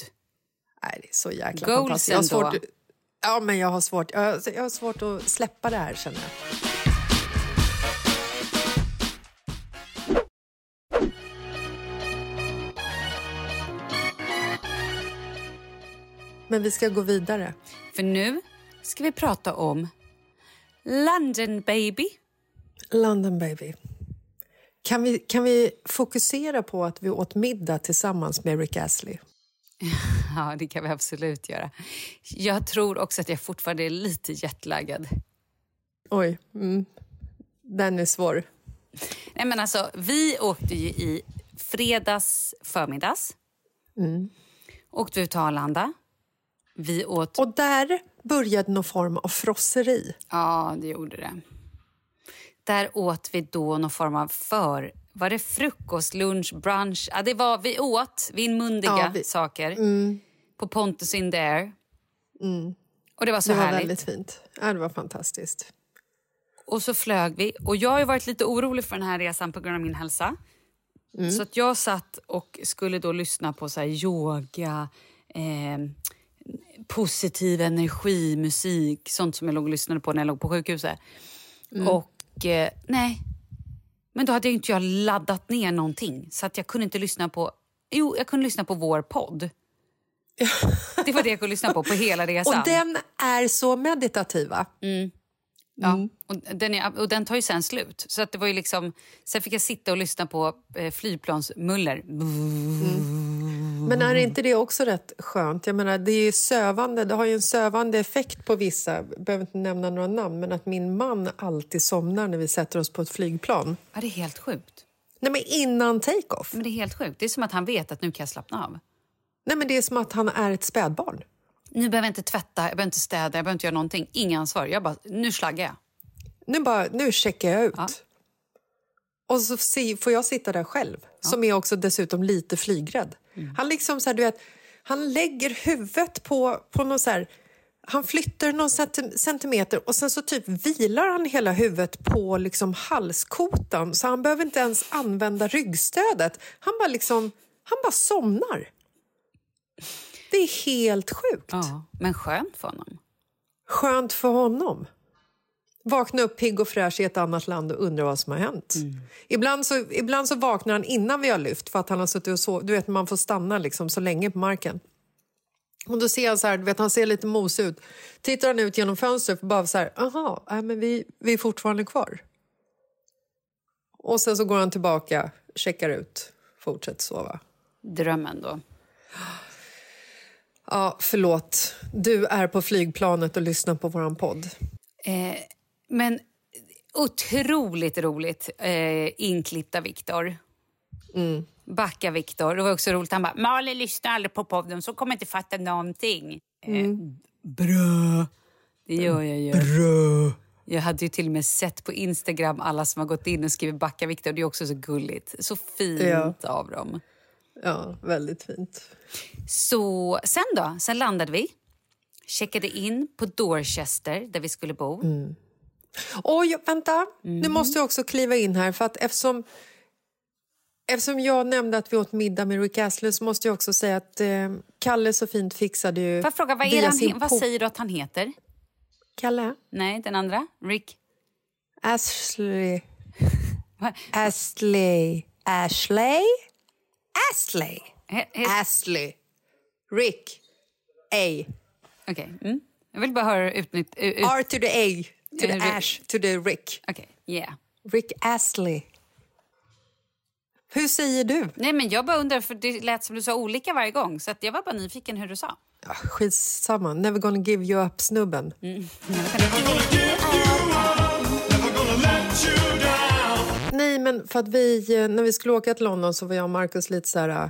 Nej, det är så jäkla Goals fantastiskt. Jag har ändå. svårt, ja, men jag har, svårt, jag, har, jag har svårt att släppa det här, känner jag. Men vi ska gå vidare. För nu ska vi prata om London baby. London baby. Kan vi, kan vi fokusera på att vi åt middag tillsammans med Rick Astley? Ja, det kan vi absolut göra. Jag tror också att jag fortfarande är lite jetlaggad. Oj, mm. den är svår. Nej, men alltså, vi åkte ju i fredags förmiddags. Åkte vi ut till Arlanda. Vi åt... Och där började någon form av frosseri. Ja, det gjorde det. Där åt vi då någon form av för... Var det frukost, lunch, brunch? Ja, det var, vi åt vinmundiga Ja, vi- saker på Pontus in there. Och det var så Det var härligt. väldigt fint. Ja, det var fantastiskt. Och så flög vi. Och jag har varit lite orolig för den här resan på grund av min hälsa. Så att jag satt och skulle då lyssna på så yoga, eh, positiv energi, musik, sånt som jag låg och lyssnade på när jag låg på sjukhuset. Och eh, nej, men då hade jag inte jag laddat ner någonting så att jag kunde inte lyssna på, jo jag kunde lyssna på vår podd. Det var det jag kunde lyssna på på hela resan. Och den är så meditativ, Ja, och, den är, och den tar ju sen slut. Så att det var ju liksom, sen fick jag sitta och lyssna på eh, flygplansmuller. Men är inte det också rätt skönt? Jag menar, det är sövande, det har ju en sövande effekt på vissa. Jag behöver inte nämna några namn, men att min man alltid somnar när vi sätter oss på ett flygplan. Ja, det är helt sjukt. Nej, men innan take-off. Men det är helt sjukt. Det är som att han vet att nu kan jag slappna av. Nej, men det är som att han är ett spädbarn. Nu behöver jag inte tvätta, jag behöver inte städa, jag behöver inte göra någonting. Inga ansvar. Jag bara, nu slaggar jag. Nu, bara, nu checkar jag ut. Ja. Och så får jag sitta där själv, som är också dessutom lite flygrädd. Mm. Han liksom så här, du vet, han lägger huvudet på, på någon så här... Han flyttar någon centi- centimeter och sen så typ vilar han hela huvudet på liksom halskotan så han behöver inte ens använda ryggstödet. Han bara liksom, han bara somnar. Det är helt sjukt. Ja, men skönt för honom. Skönt för honom. Vakna upp pigg och fräsch i ett annat land och undra vad som har hänt. Ibland, så, ibland så vaknar han innan vi har lyft för att han har suttit och sov. Du vet, man får stanna liksom så länge på marken. Och då ser han så här, du vet, han ser lite mosig ut. Tittar han ut genom fönstret och bara så här, aha, nej, men vi, vi är fortfarande kvar. Och sen så går han tillbaka, checkar ut, fortsätter sova. Drömmen då. Ja, förlåt. Du är på flygplanet och lyssnar på våran podd. Eh, men otroligt roligt eh, inklippta Viktor. Backa Viktor. Det var också roligt. Han bara, Malin lyssnar aldrig på podden så kommer inte fatta någonting. Eh, bra. Det gör jag ju. Bra. Jag hade ju till och med sett på Instagram alla som har gått in och skrivit backa Viktor. Det är också så gulligt. Så fint Ja. av dem. Ja, väldigt fint. Så sen då? Sen landade vi. Checkade in på Dorchester där vi skulle bo. Oj, vänta. Nu måste jag också kliva in här. För att eftersom, eftersom jag nämnde att vi åt middag med Rick Astley så måste jag också säga att eh, Kalle så fint fixade ju... Får fråga, vad, är han, vad säger du att han heter? Kalle? Nej, den andra? Rick? Ashley. Astley. Ashley? Astley. He- he- Astley. Rick. A. Okej. Mm. Jag vill bara höra utnytt... ut- R to the A. To the. Ash. To the Rick. Okej, yeah. Rick Astley. Hur säger du? Nej, men jag bara undrar, för det lät som du sa olika varje gång. Så jag var bara nyfiken hur du sa. Ja, skitsamma. Never gonna give you up-snubben. Nej, men för att vi, eh, när vi skulle åka till London så var jag och Marcus lite så här... äh,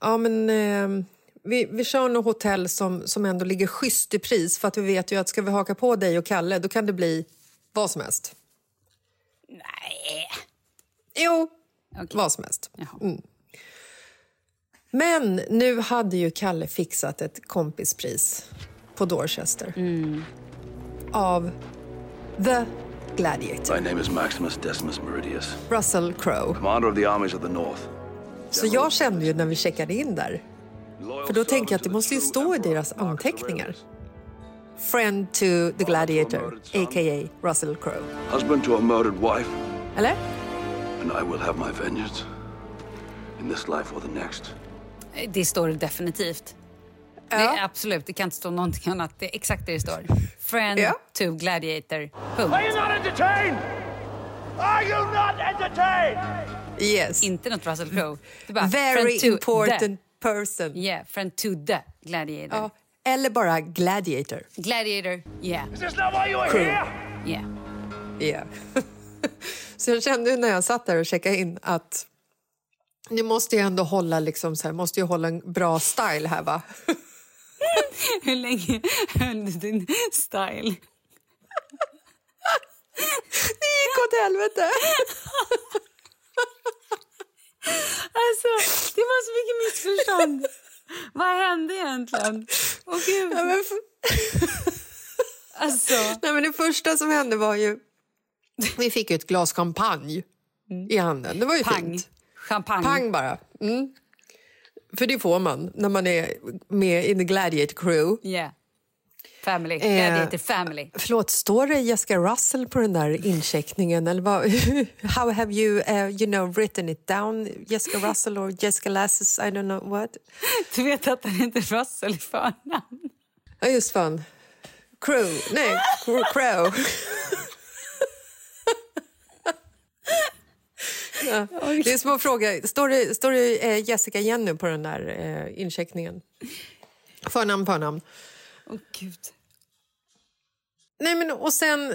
Ja, men eh, vi, vi kör något hotell som, som ändå ligger schysst i pris för att vi vet ju att ska vi haka på dig och Kalle då kan det bli vad som helst. Nej. Jo, Okej. vad som helst. Jaha. Men nu hade ju Kalle fixat ett kompispris på Dorchester. Av The Gladiator, My name is Maximus Decimus Meridius, Russell Crowe. commander of the armies of the North. Så jag kände ju när vi checkade in där, för då tänker jag att det måste ju stå i deras anteckningar. Friend to the Gladiator, a.k.a. Russell Crowe. Husband to a murdered wife, Eller? and I will have my vengeance. In this life or the next. Det står det definitivt. Det Ja. är absolut, det kan inte stå någonting annat. Det är exakt det det står. Friend Ja. to gladiator. Punkt. Are you not entertained? Are you not entertained? Yes. Inte något Russell Crowe. Det Very important person. The. Yeah, friend to the gladiator. Ja. Eller bara Gladiator. Gladiator, yeah. Is this not why you are Crew. here? yeah. Ja. så jag kände ju när jag satt där och checkade in att ni måste ju ändå hålla, liksom så här, måste ju hålla en bra style här va? Hur länge höll du din style? Det gick åt helvete. Alltså, det var så mycket missförstånd. Vad hände egentligen? Åh, gud. Ja, men. Alltså, Nej, men det första som hände var ju... Vi fick ett glas champagne i handen. Det var ju pang. fint. Champagne. Pang bara. Mm. För det får man när man är med i the Gladiator crew. Yeah. Family. Eh, Gladiator family. Förlåt, står det Jessica Russell på den där incheckningen? Eller vad, how have you, uh, you know, written it down? Jessica Russell or Jessica Lasses, I don't know what. Du vet att han heter Russell i förnamn? Ja, just fan. Crew. Nej, cr- ja. Det är små frågor. Står det, står det eh, Jessica Jenny på den där eh, incheckningen? Förnamn, förnamn. Åh, gud. Nej, men och sen,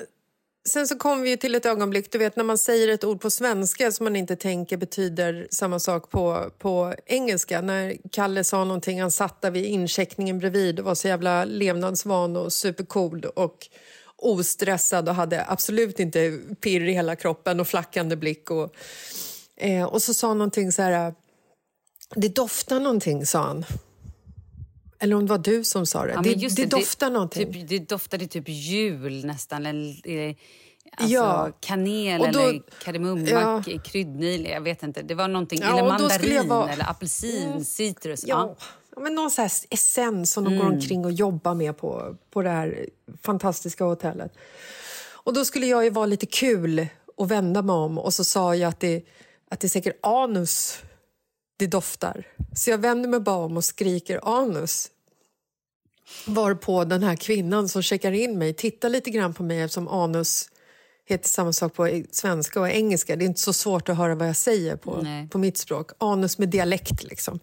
sen så kom vi till ett ögonblick, du vet när man säger ett ord på svenska som man inte tänker betyder samma sak på, på engelska. När Kalle sa någonting, han satt där vid incheckningen bredvid och var så jävla levnadsvan och supercool och ostressad och hade absolut inte pirr i hela kroppen och flackande blick. Och, eh, och så sa han någonting så här, det doftar någonting, sa han. Eller om det var du som sa det. Ja, det, just det, doftar någonting. Typ, det doftade typ jul nästan. Eller, eh, alltså, Ja. kanel Och då- eller kardemumma, Ja. k- kryddnejl. Jag vet inte. Det var någonting. Ja, eller mandarin vara- eller apelsin, citrus. Ja. Ja, men någon så här essens som de går omkring och jobbar med på, på det här fantastiska hotellet. Och då skulle jag ju vara lite kul och vända mig om och så sa jag att det, att det är säkert anus det doftar. Så jag vänder mig bara om och skriker anus. Varpå den här kvinnan som checkar in mig tittar lite grann på mig eftersom anus heter samma sak på svenska och engelska. Det är inte så svårt att höra vad jag säger på, Nej. på mitt språk. Anus med dialekt liksom.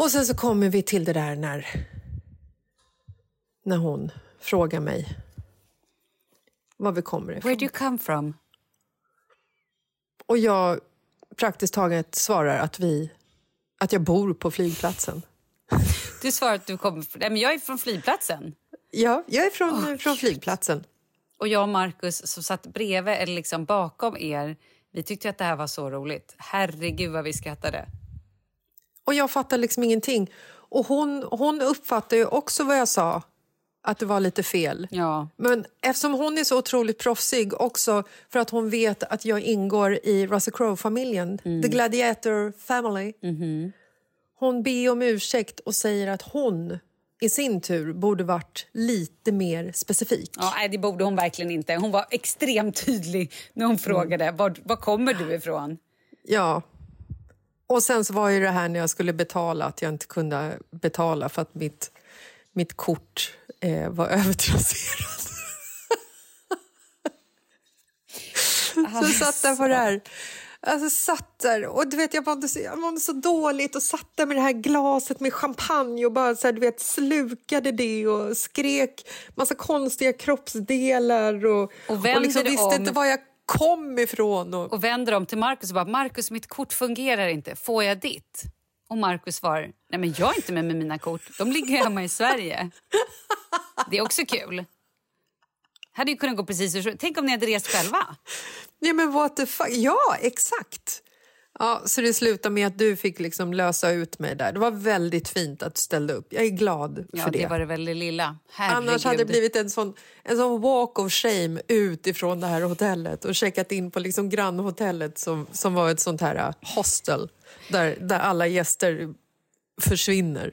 Och sen så kommer vi till det där när, när hon frågar mig var vi kommer ifrån. Where do you come from? Och jag praktiskt taget svarar att, vi, att jag bor på flygplatsen. Du svarar att du kommer från... Nej, men jag är från flygplatsen. Ja, jag är från, från flygplatsen. Och jag och Markus som satt bredvid eller liksom bakom er, vi tyckte att det här var så roligt. Herregud vad vi skrattade. Och jag fattar liksom ingenting. Och hon, hon uppfattar ju också vad jag sa, att det var lite fel. Ja. Men eftersom hon är så otroligt proffsig också för att hon vet att jag ingår i Russell Crowe-familjen, the Gladiator family. Hon ber om ursäkt och säger att hon i sin tur borde varit lite mer specifik. Ja, nej, det borde hon verkligen inte. Hon var extremt tydlig när hon frågade var, var kommer du ifrån. Ja. Och sen så var ju det här när jag skulle betala att jag inte kunde betala för att mitt, mitt kort eh, var övertrasserat. så jag satt där på det här. Alltså satt där och du vet jag mådde så, jag mådde så dåligt och satt där med det här glaset med champagne och bara så här, du vet slukade det och skrek massa konstiga kroppsdelar och, Och vände liksom visste om. inte var jag kom ifrån. Och, Och vänder dem till Markus och bara Markus mitt kort fungerar inte, får jag ditt? Och Markus svarar nej men jag är inte med med mina kort, de ligger hemma i Sverige. Det är också kul. Hade ju kunnat gå precis hur Tänk om ni hade rest själva. Ja, men what the fuck? Ja, exakt! Ja, så det slutade med att du fick liksom lösa ut mig där. Det var väldigt fint att du ställde upp. Jag är glad Ja, för det. det var det väl det lilla. Herregud. Annars hade det blivit en sån, en sån walk of shame ut ifrån det här hotellet och checkat in på liksom grannhotellet som, som var ett sånt här uh, hostel där, där alla gäster försvinner.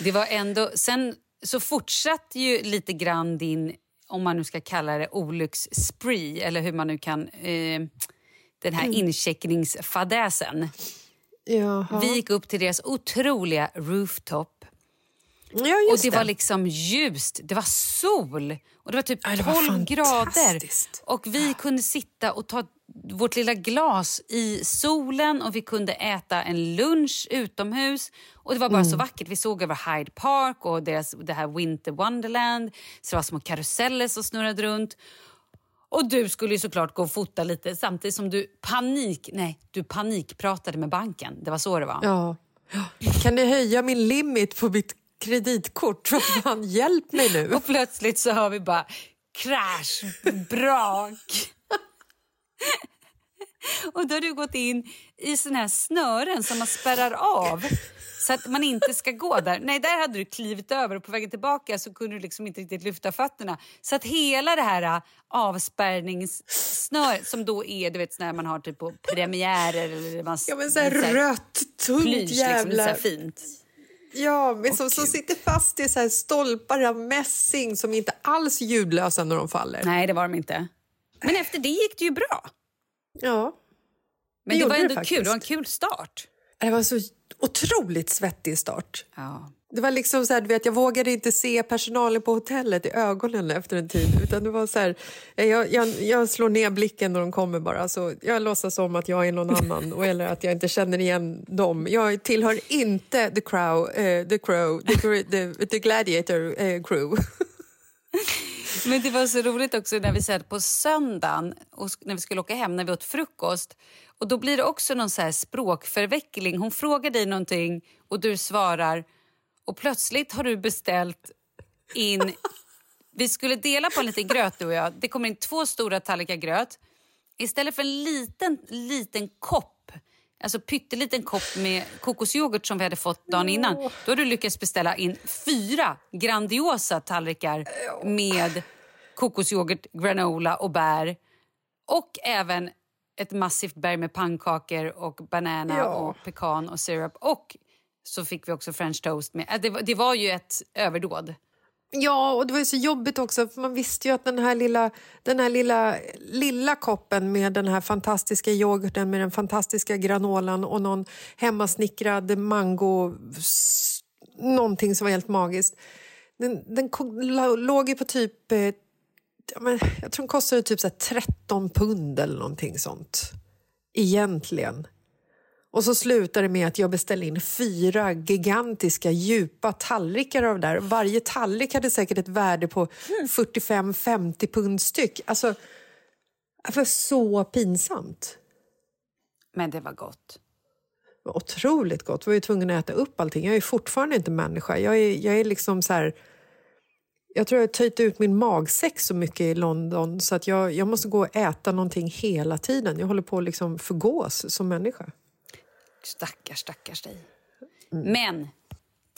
Det var ändå... Sen så fortsatte ju lite grann din, om man nu ska kalla det olycksspree, eller hur man nu kan... Eh, den här incheckningsfadäsen. Jaha. Vi gick upp till deras otroliga rooftop. Ja, Och just det var liksom ljust, det var sol och det var typ Ja, det var 12 grader. Och vi kunde sitta och ta vårt lilla glas i solen och vi kunde äta en lunch utomhus. Och Det var bara Mm. så vackert. Vi såg över Hyde Park och deras, det här Winter Wonderland. Så det var små karuseller som snurrade runt. Och du skulle ju såklart gå och fota lite samtidigt som du panik... Nej, du panikpratade med banken. Det var så det var. Ja. Kan ni höja min limit på mitt kreditkort? Vad fan, hjälp mig nu. Och plötsligt så hör vi bara crash, brak. och då har du gått in i såna här snören som man spärrar av så att man inte ska gå där. Nej, där hade du klivit över och på vägen tillbaka så kunde du liksom inte riktigt lyfta fötterna. Så att hela det här äh, avspärrningssnöret som då är du vet när man har typ på premiärer eller man, Ja men så här rött, tunt plysch, liksom, jävla... så här fint. Ja, men som, som sitter fast i så här stolpar av mässing som inte alls är ljudlösa när de faller. Nej, det var de inte. Men efter det gick det ju bra. Ja. Men Det det, var gjorde det ändå kul, det var en kul start. Det var så otroligt svettig start. Ja. Det var liksom så här, du vet, jag vågade inte se personalen på hotellet i ögonen efter en tid. Utan det var så här, jag, jag, jag slår ner blicken när de kommer bara. Så jag låtsas som att jag är någon annan och, eller att jag inte känner igen dem. Jag tillhör inte the crow, eh, the, crow the, the, the gladiator eh, crew. Men det var så roligt också när vi satt på söndagen och när vi skulle åka hem när vi åt frukost. Och Då blir det också någon så här språkförveckling. Hon frågar dig någonting och du svarar och plötsligt har du beställt in... Vi skulle dela på en liten gröt du och jag. Det kommer in två stora tallrikar gröt. Istället för en liten, liten kopp Alltså pytteliten kopp med kokosyoghurt som vi hade fått dagen innan. Då har du lyckats beställa in fyra grandiosa tallrikar med kokosyoghurt, granola och bär. Och även ett massivt berg med pannkakor och banana Ja. och pekan och sirap. Och så fick vi också french toast med. Äh, Det var, det var ju ett överdåd. Ja, och det var ju så jobbigt också för man visste ju att den här lilla, den här lilla, lilla koppen med den här fantastiska yoghurten med den fantastiska granolan och någon hemmasnickrad mango, någonting som var helt magiskt. Den, den låg ju på typ, eh, jag tror den kostade typ så 13 pund eller någonting sånt. Egentligen. Och så slutar det med att jag beställde in fyra gigantiska djupa tallrikar av det där. Varje tallrik hade säkert ett värde på 45-50 pund styck. Alltså, det var så pinsamt. Men det var gott. Det var otroligt gott. Jag var ju tvungen att äta upp allting. Jag är fortfarande inte människa. Jag är, jag är liksom så här... Jag tror jag har töjt ut min magsäck så mycket i London så att jag, jag måste gå och äta någonting hela tiden. Jag håller på att liksom förgås som människa. Stackars, stackars dig. Men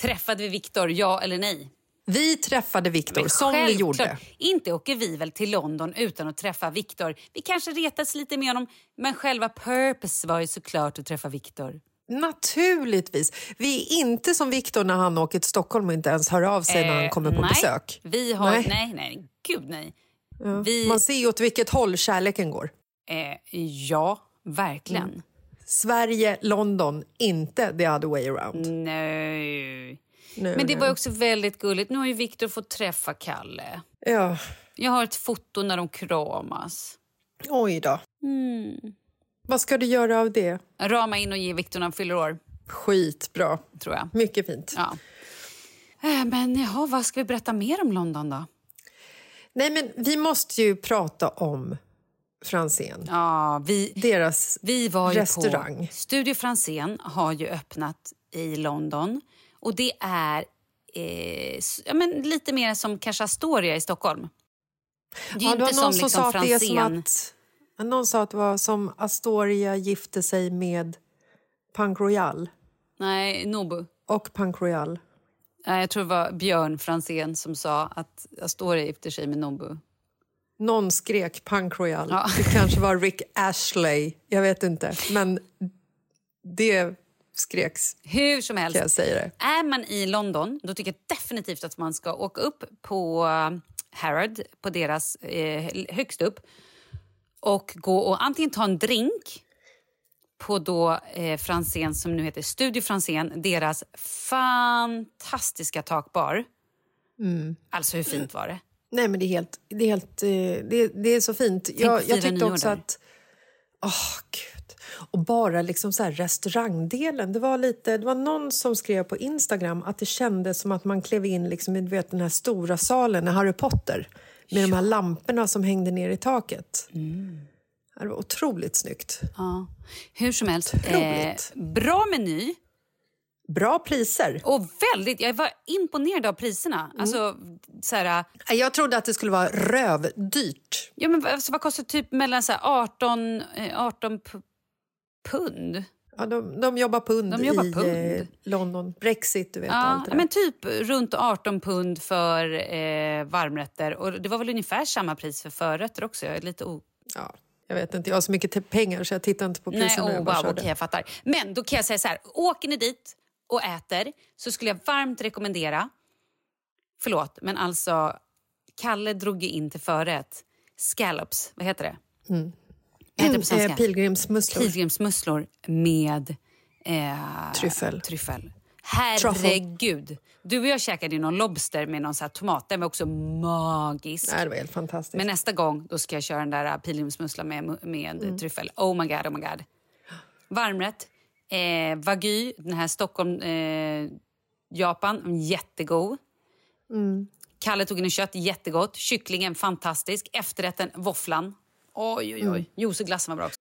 träffade vi Viktor, ja eller nej? Vi träffade Viktor, som vi gjorde. Inte åker vi väl till London utan att träffa Viktor. Vi kanske retas lite med honom, men själva purpose var ju såklart att träffa Viktor. Naturligtvis. Vi är inte som Viktor när han åker till Stockholm och inte ens hör av sig när han kommer på Eh, nej, besök. Vi har, Nej. nej. nej, gud nej. Vi, Man ser ju åt vilket håll kärleken går. eh, ja, verkligen. Mm. Sverige, London, inte the other way around. Nej. Nej, Men det nej. var också väldigt gulligt. Nu har ju Viktor fått träffa Kalle. Ja, Jag har ett foto när de kramas. oj då. Mm. Vad ska du göra av det? Rama in och ge Viktor när han fyller år, Skitbra. tror jag. Mycket fint. Ja. Eh, Men jaha, vad ska vi berätta mer om London då? Nej, men vi måste ju prata om Franzén. Ja, vi, Deras vi var restaurang. på... Studio Franzén har ju öppnat i London. Och det är eh, ja, men lite mer som kanske Astoria i Stockholm. Det är Ja, inte någon som som liksom sa är som Franzén. att... Någon sa att det var som Astoria gifte sig med Punk Royal. Nej, Nobu. Och Punk Royal. Jag tror det var Björn Franzén som sa att Astoria gifter sig med Nobu. Någon skrek Punk Royal. Ja. Det kanske var Rick Ashley. Jag vet inte. Men det skreks, Hur som helst. jag säga det. Är man i London då tycker jag definitivt att man ska åka upp på eh, Harrod, på deras eh, högst upp och gå och antingen ta en drink på då eh, Franzén som nu heter Studio Franzén, deras fantastiska takbar. Alltså hur fint var det? Nej, men det är helt... Det är, helt, eh, det, det är så fint. Jag, jag tyckte också att... Åh, gud. Och bara liksom så här restaurangdelen. Det var, lite, det var någon som skrev på Instagram att det kändes som att man klev in liksom i du vet, den här stora salen i Harry Potter med de här lamporna som hängde ner i taket. Mm. Ja, Det var otroligt snyggt. Ja. Hur som helst, eh, bra meny. Bra priser. Och väldigt, jag var imponerad av priserna. Alltså, så här, Jag trodde att det skulle vara rövdyrt. ja, men, alltså, vad kostar typ mellan så här, 18, eh, 18 p- pund? Ja, de, de jobbar pund De jobbar i pund. Eh, London. Brexit, du vet Ja, allt det där. men typ runt 18 pund för eh, varmrätter. Och det var väl ungefär samma pris för förrätter också. Jag är lite o... ja, jag vet inte, jag har så mycket pengar så jag tittar inte på Nej, priserna. oh, jag wow, körde. jag fattar. Men då kan jag säga så här, åker ni dit och äter så skulle jag varmt rekommendera, förlåt, men alltså Kalle drog ju in till förrätt scallops, vad heter det? Vad heter det på svenska? Eh, pilgrimsmusslor. Pilgrimsmusslor med eh, Tryffel. tryffel. Herregud! Du och jag käkade ju någon lobster med någon så tomat. Den var också magisk. Nej, det var helt fantastiskt. Men nästa gång då ska jag köra den där pilgrimsmusslan med, med Mm. tryffel. Oh my god, oh my god. Varmrätt. Eh, wagyu, den här Stockholm, eh, Japan, jättegod. Mm. Kalle tog in en kött, jättegott. Kycklingen, fantastisk. Efterrätten, våfflan. Oj, oj, Mm. oj. Juiceglassen var bra också.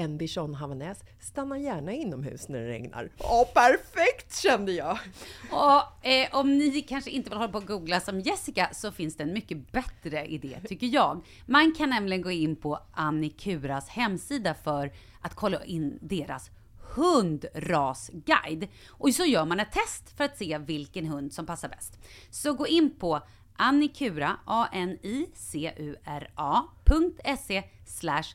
En bichon havanäs stannar gärna inomhus när det regnar. Ja, perfekt kände jag! Och eh, om ni kanske inte vill hålla på och googla som Jessica så finns det en mycket bättre idé tycker jag. Man kan nämligen gå in på Annikuras hemsida för att kolla in deras hundrasguide. Och så gör man ett test för att se vilken hund som passar bäst. Så gå in på annikura, a-n-i-c-u-r-a.se slash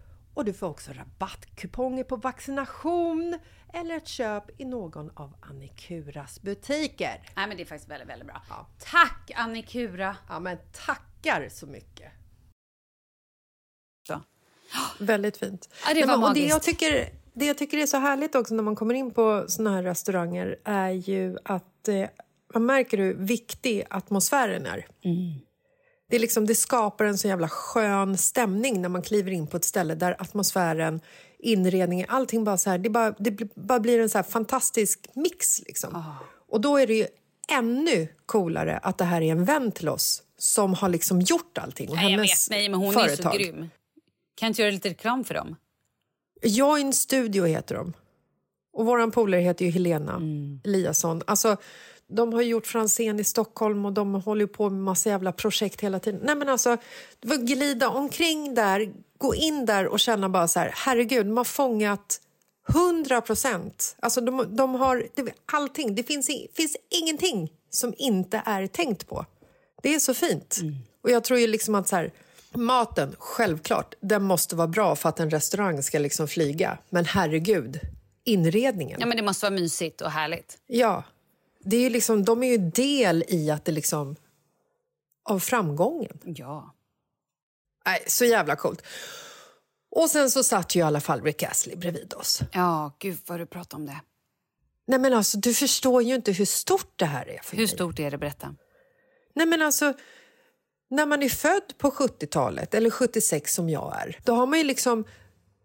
och du får också rabattkuponger på vaccination eller ett köp i någon av Annikuras butiker. Nej, men det är faktiskt väldigt, väldigt bra. Ja. Tack Annikura! Ja, men tackar så mycket! Så. Väldigt fint. Ja, det var men, och det, jag tycker, det jag tycker är så härligt också när man kommer in på såna här restauranger är ju att eh, man märker hur viktig atmosfären är. Mm. Det, är liksom, det skapar en så jävla skön stämning när man kliver in på ett ställe där atmosfären, inredningen, allting bara så här, det, bara, det blir- bara blir en så fantastisk mix. Liksom. Ah. Och då är det ju ännu coolare att det här är en vän till oss som har liksom gjort allting. Och Nej, jag vet, nej, men hon företag. är så grym. Kan inte göra lite reklam för dem? Join Studio heter de. Och vår polare heter ju Helena Mm. Eliasson. Alltså, de har gjort Franzén i Stockholm och de håller på med massa jävla projekt hela tiden. Nej men alltså, glida omkring där, gå in där och känna bara så här, herregud, de har fångat 100 procent. Alltså de, de har det, allting. Det finns, finns ingenting som inte är tänkt på. Det är så fint. Och jag tror ju liksom att så här, maten, självklart, den måste vara bra för att en restaurang ska liksom flyga. Men herregud, inredningen. Ja, men det måste vara mysigt och härligt. Ja, det är liksom, de är ju del i att det liksom av framgången. Ja. Nej, så jävla coolt. Och sen så satt ju i alla fall Rick Astley bredvid oss. Ja, gud vad du pratar om det. Nej men alltså, du förstår ju inte hur stort det här är för Hur mig. stort är det? Berätta. Nej men alltså, när man är född på 70-talet, eller 76 som jag är, då har man ju liksom...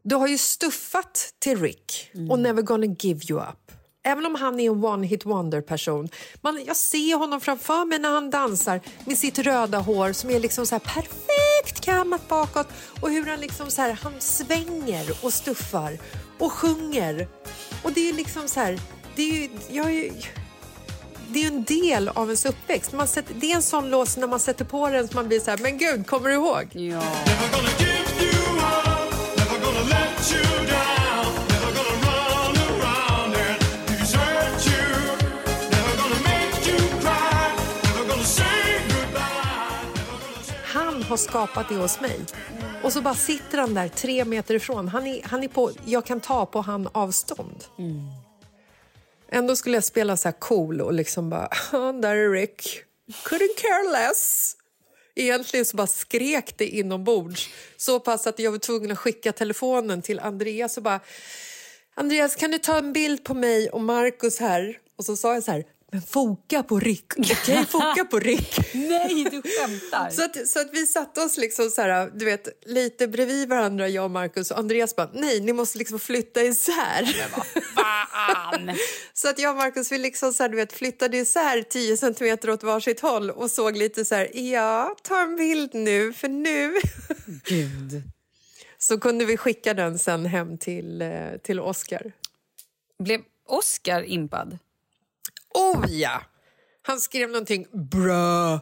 Du har ju stuffat till Rick och Never gonna give you up. Även om han är en one-hit wonder-person. Man, jag ser honom framför mig när han dansar med sitt röda hår som är liksom så här perfekt kammat bakåt och hur han liksom så här, han svänger och stuffar och sjunger. Och det är liksom så här... Det är ju, jag är ju, det är en del av ens uppväxt. Man sätter, det är en sån låt när man sätter på den som man blir så här, men gud, kommer du ihåg? Ja. Har skapat det hos mig. Och så bara sitter han där tre meter ifrån. Han är, han är på, jag kan ta på han avstånd. Ändå skulle jag spela så här cool och liksom bara, "Ah, där är Rick. Couldn't care less. Egentligen så bara skrek det inombords så pass att jag var tvungen att skicka telefonen till Andreas och bara Andreas, kan du ta en bild på mig och Markus här? Och så sa jag så här, foka på Rick, okej? Foka på Rick. Nej, du skämtar. Så att, så att vi satte oss liksom så här, du vet, lite bredvid varandra, jag och Markus. Och Andreas bara, nej, ni måste liksom flytta isär. Fan! Så att jag och Markus vi liksom så här, du vet, flyttade isär 10 centimeter åt varsitt håll och såg lite så här, ja, ta en bild nu, för nu... Gud. Så kunde vi skicka den sen hem till, eh, till Oscar. Blev Oscar impad? Oh ja! Han skrev någonting, bra,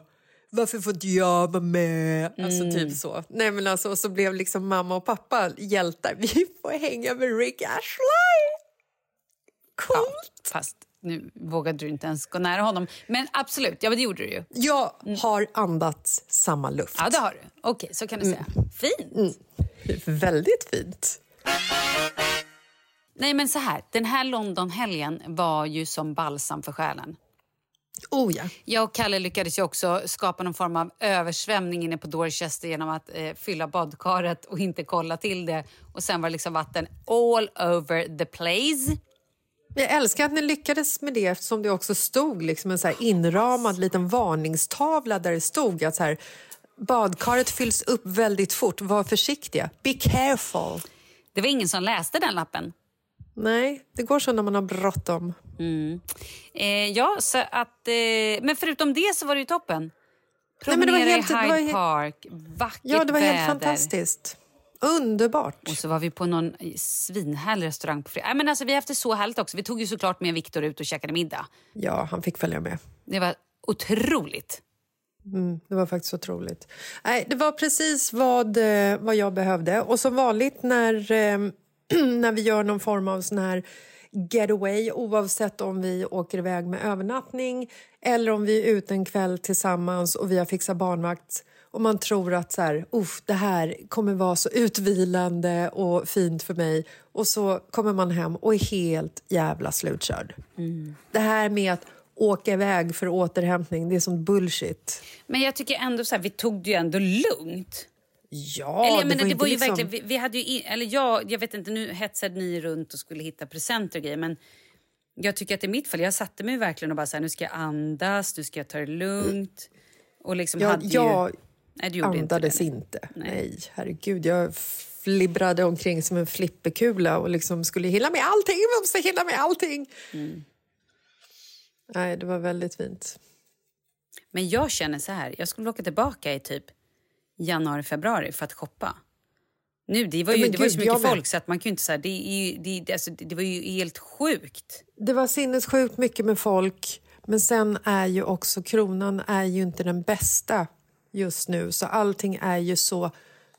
varför får inte jag vara med? Alltså typ så. Nej men alltså, och så blev liksom mamma och pappa hjältar. Vi får hänga med Rick Ashley! Coolt! Fast nu vågade du inte ens gå nära honom. Men absolut, ja men det gjorde du ju. Jag har andats samma luft. Ja, det har du. Okej, så kan du säga. Fint. Väldigt fint. Nej, men så här. Den här Londonhelgen var ju som balsam för själen. Oh ja. Jag och Kalle lyckades ju också skapa någon form av översvämning inne på Dorchester genom att eh, fylla badkaret och inte kolla till det. Och sen var det liksom vatten all over the place. Jag älskar att ni lyckades med det eftersom det också stod liksom en så här inramad liten varningstavla där det stod att så här, badkaret fylls upp väldigt fort, var försiktiga. Be careful. Det var ingen som läste den lappen. Nej, det går så när man har bråttom. Eh, ja, så att... Eh, men förutom det så var det ju toppen. Nej, men det var Promenera helt- i Hyde var Park, vackert Ja, det var väder. helt fantastiskt. Underbart. Och så var vi på någon svinhärlig restaurang på fredag. Men alltså, vi har haft det så härligt också. Vi tog ju såklart med Viktor ut och käkade middag. Ja, han fick följa med. Det var otroligt. Mm, det var faktiskt otroligt. Nej, det var precis vad, eh, vad jag behövde. Och som vanligt när, eh, när vi gör någon form av sån här getaway oavsett om vi åker iväg med övernattning eller om vi är ute en kväll tillsammans och vi har fixat barnvakt och man tror att så här, det här kommer vara så utvilande och fint för mig och så kommer man hem och är helt jävla slutkörd. Mm. Det här med att åka iväg för återhämtning, det är som bullshit. Men jag tycker ändå så här, vi tog det ju ändå lugnt. Ja, eller, det men var, det var ju liksom... verkligen, vi, vi hade ju, eller jag, jag vet inte, nu hetsade ni runt och skulle hitta presenter och grejer men jag tycker att i mitt fall, jag satte mig verkligen och bara så här, nu ska jag andas, nu ska jag ta det lugnt. Och liksom Ja, hade jag ju, nej, gjorde andades inte. inte. det. Nej. Nej. herregud. Jag flibbrade omkring som en flipperkula och liksom skulle hinna med allting. Jag måste hinna med allting. Mm. Nej, det var väldigt fint. Men jag känner så här, jag skulle åka tillbaka i typ januari, februari för att shoppa. Nu, det var ju, det var ju så gud, mycket folk så att man kan ju inte säga det, är ju, det, alltså, det, var ju helt sjukt. Det var sinnessjukt mycket med folk. Men sen är ju också kronan är ju inte den bästa just nu. Så allting är ju så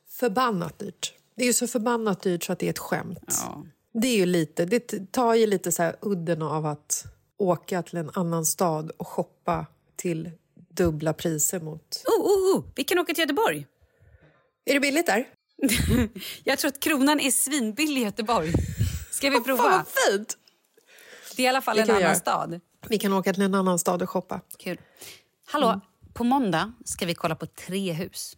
förbannat dyrt. Det är ju så förbannat dyrt så att det är ett skämt. Ja. Det är ju lite, det tar ju lite så här udden av att åka till en annan stad och shoppa till dubbla priser mot... Oh, oh, oh, vi kan åka till Göteborg. Är det billigt där? Jag tror att kronan är svinbillig i Göteborg. Ska vi prova? Fan vad fint! Det är i alla fall en annan göra. stad. Vi kan åka till en annan stad och shoppa. Kul. Hallå, Mm. på måndag ska vi kolla på tre hus.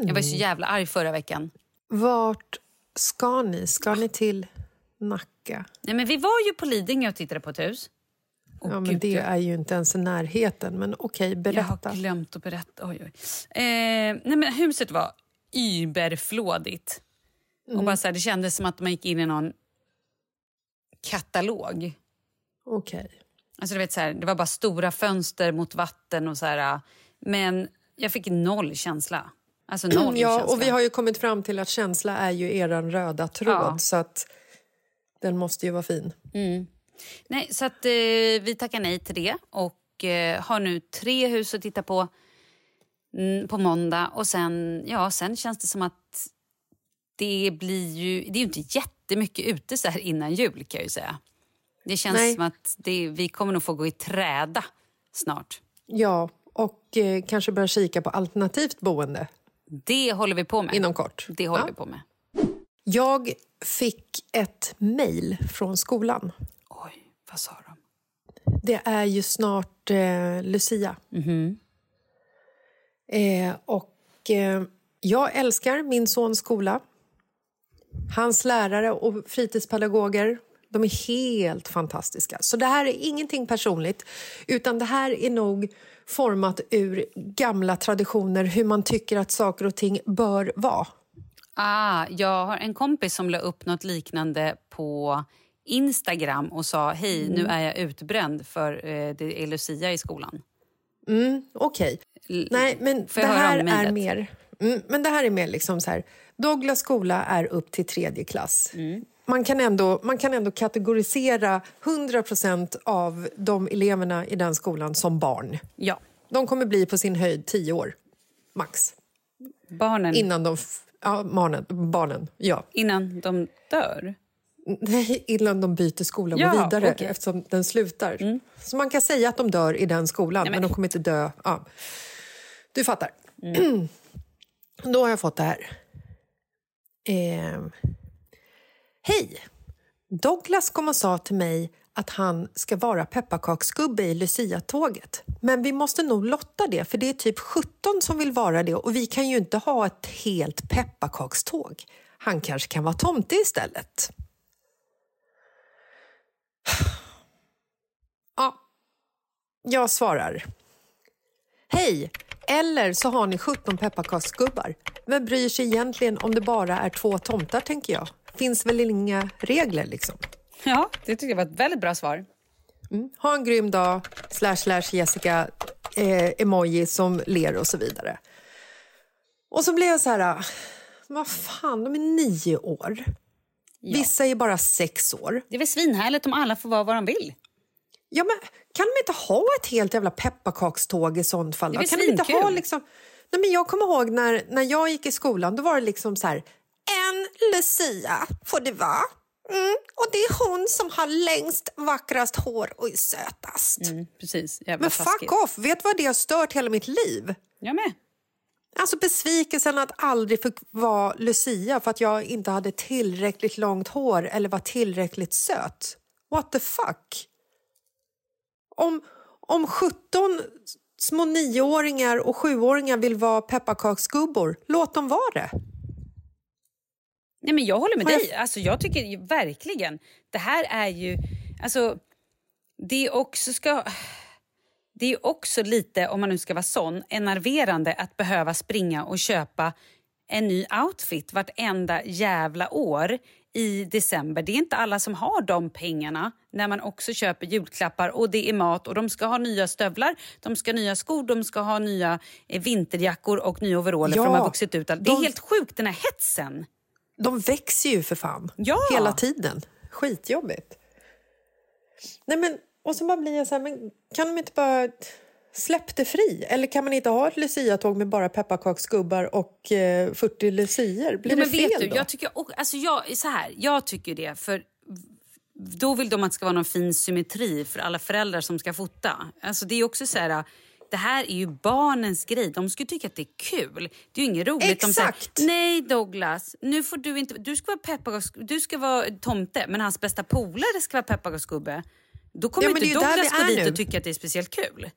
Jag var Mm. så jävla arg förra veckan. Vart ska ni? Ska ni till Nacka? Nej, men vi var ju på Lidingö och tittade på ett hus. Åh, ja, men Gud, det jag- är ju inte ens i närheten. Men okej, Jag berätta. har glömt att berätta. Oj, oj. Eh, nej, men huset var überflådigt. Mm. Och bara så här, det kändes som att man gick in i någon katalog. Okej. Alltså, du vet, så här, det var bara stora fönster mot vatten. och så här, Men jag fick noll känsla. Alltså noll Ja, känsla. och vi har ju kommit fram till att känsla är ju eran röda tråd. Ja. Så att den måste ju vara fin. Nej, så att, eh, vi tackar nej till det och eh, har nu tre hus att titta på mm, på måndag. Och sen, ja, sen känns det som att det blir ju... Det är ju inte jättemycket ute så här innan jul kan jag ju säga. Det känns Nej. som att det, vi kommer nog få gå i träda snart. Ja, och eh, kanske börja kika på alternativt boende Det håller vi på med. inom kort. Det håller Ja. vi på med. Jag fick ett mejl från skolan. Vad sa de? Det är ju snart eh, Lucia. Mhm. Eh, och eh, jag älskar min sons skola. Hans lärare och fritidspedagoger de är helt fantastiska. Så det här är ingenting personligt, utan det här är nog format ur gamla traditioner hur man tycker att saker och ting bör vara. Ah, jag har en kompis som la upp något liknande på Instagram och sa hej, Mm. nu är jag utbränd för eh, det är Lucia i skolan. Okej. L- Nej, men det här är mer... Mm, men det här är mer liksom så här... Douglas skola är upp till tredje klass. Mm. Man, kan ändå, man kan ändå kategorisera 100% av de eleverna i den skolan som barn. Ja, De kommer bli på sin höjd 10 år, max. barnen Innan de... Ja, barnen. barnen ja. innan de dör. Nej, innan de byter skola och Ja, går vidare okej. eftersom den slutar. Så man kan säga att de dör i den skolan, men, men- de kommer inte dö... Ja. Du fattar. Då har jag fått det här. Ehm. Hej! Douglas kom och sa till mig att han ska vara pepparkaksgubbe i Lucia-tåget. Men vi måste nog lotta det, för det är typ 17 som vill vara det och vi kan ju inte ha ett helt pepparkakståg. Han kanske kan vara tomte istället. Ja, jag svarar. Hej! Eller så har ni 17 pepparkaksgubbar. Vem bryr sig egentligen om det bara är två tomtar, tänker jag? Finns väl inga regler, liksom? Ja, det tycker jag var ett väldigt bra svar. Ha en grym dag, slash slash Jessica, eh, emoji som ler och så vidare. Och så blev jag så här... ah, vad fan, de är nio år. Vissa är bara sex år. Det är väl svinhärligt om alla får vara vad de vill. Ja, men kan de inte ha ett helt jävla pepparkakståg i sånt fall? Det är Kan de inte ha liksom... Nej, men jag kommer ihåg när, när jag gick i skolan, då var det liksom så här... En Lucia får det vara. Mm, och det är hon som har längst, vackrast hår och är sötast. Mm, precis. Jävla Men taskigt. fuck off! Vet du vad det har stört hela mitt liv? Jag med. Alltså besvikelsen att aldrig fick vara Lucia för att jag inte hade tillräckligt långt hår eller var tillräckligt söt. What the fuck? Om, om 17 små nioåringar och sjuåringar vill vara pepparkaksgubbor, låt dem vara det. Nej, men jag håller med jag- dig. Alltså, jag tycker verkligen... Det här är ju... Alltså, det också ska... Det är också lite, om man nu ska vara sån, enerverande att behöva springa och köpa en ny outfit vartenda jävla år i december. Det är inte alla som har de pengarna när man också köper julklappar och det är mat och de ska ha nya stövlar, de ska ha nya skor, de ska ha nya eh, vinterjackor och nya overaller för Ja, de har vuxit ut. Det är de- helt sjukt den här hetsen. De växer ju för fan. Ja. Hela tiden. Skitjobbigt. Nej, men, och så bara blir jag så här, men kan de inte bara släpp det fri? Eller kan man inte ha ett Lucia-tåg med bara pepparkaksgubbar och eh, 40 lucier? Blir men det fel vet du, då? jag tycker, och, alltså jag, så här, jag tycker det, för då vill de att det ska vara någon fin symmetri för alla föräldrar som ska fota. Alltså det är också så här, det här är ju barnens grej. De skulle tycka att det är kul. Det är ju inget roligt. De Exakt. säger, nej Douglas, nu får du inte, du ska vara pepparkaks, du ska vara tomte, men hans bästa polare ska vara pepparkaksgubbe. Då kommer Ja, inte Douglas gå dit och tycka att det är speciellt kul.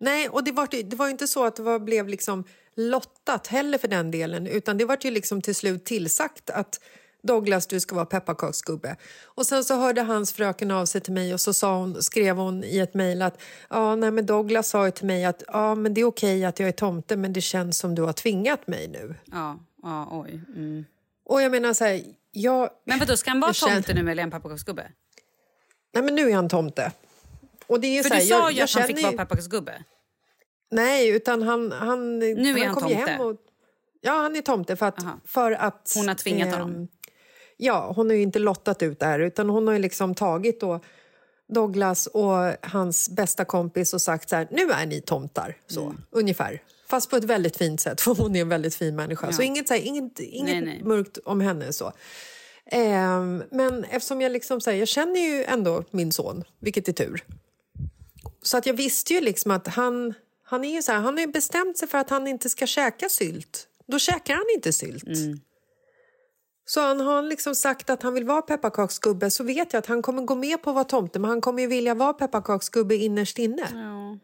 Nej, och det var, det var ju inte så att det var, blev liksom lottat heller för den delen utan det var ju liksom till slut tillsagt att Douglas, du ska vara pepparkaksgubbe. Och sen så hörde hans fröken av sig till mig och så sa hon, skrev hon i ett mejl att ja, nej, men Douglas sa ju till mig att ja, men det är okej att jag är tomte men det känns som du har tvingat mig nu. Ja, ja oj. Mm. Och jag menar så här, jag... Men vadå, ska han vara jag känner- tomte nu eller han pepparkaksgubbe? Nej, men nu är han tomte. Och det är ju För så här, du sa jag, ju jag att han fick känner vara ju- pepparkaksgubbe. Nej, utan han... han Nu är han kom ju tomte. Hem och, ja, han är tomte för att... För att Hon har tvingat ehm, honom. Ja, hon har ju inte lottat ut det här utan hon har ju liksom tagit då Douglas och hans bästa kompis och sagt så här, nu är ni tomtar. Så, Mm. ungefär. Fast på ett väldigt fint sätt, för hon är en väldigt fin människa. Ja. Så inget, så här, inget, inget Nej, nej. mörkt om henne. så. Ehm, men eftersom jag liksom här, jag känner ju ändå min son, vilket är tur. Så att jag visste ju liksom att han, han är så här, han har bestämt sig för att han inte ska käka sylt. Då käkar han inte sylt. Så han har liksom sagt att han vill vara pepparkaksgubbe så vet jag att han kommer gå med på att vara tomte men han kommer ju vilja vara pepparkaksgubbe innerst inne. Ja.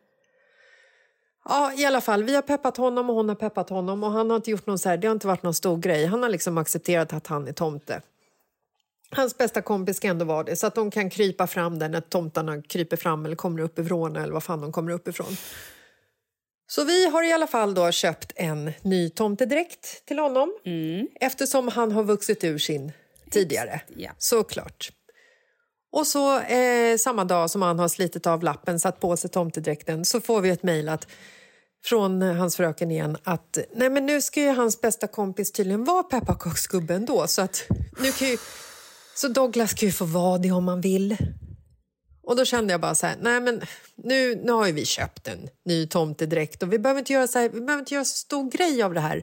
Ja, i alla fall. Vi har peppat honom och hon har peppat honom och han har inte gjort någon så här, det har inte varit någon stor grej. Han har liksom accepterat att han är tomte. Hans bästa kompis ska ändå vara det så att de kan krypa fram där när tomtarna kryper fram eller kommer upp ifrån eller vad fan de kommer upp ifrån. Så vi har i alla fall då köpt en ny tomtedräkt till honom eftersom han har vuxit ur sin tidigare. Ja. Såklart. Och så eh, samma dag som han har slitit av lappen, satt på sig tomtedräkten så får vi ett mejl från hans fröken igen att nej men nu ska ju hans bästa kompis tydligen vara pepparkaksgubben då så att nu kan ju, så Douglas kan ju få vara det om han vill. Och då kände jag bara så här, nej men nu, nu har ju vi köpt en ny tomtedräkt och vi behöver inte göra så här, vi behöver inte göra så stor grej av det här.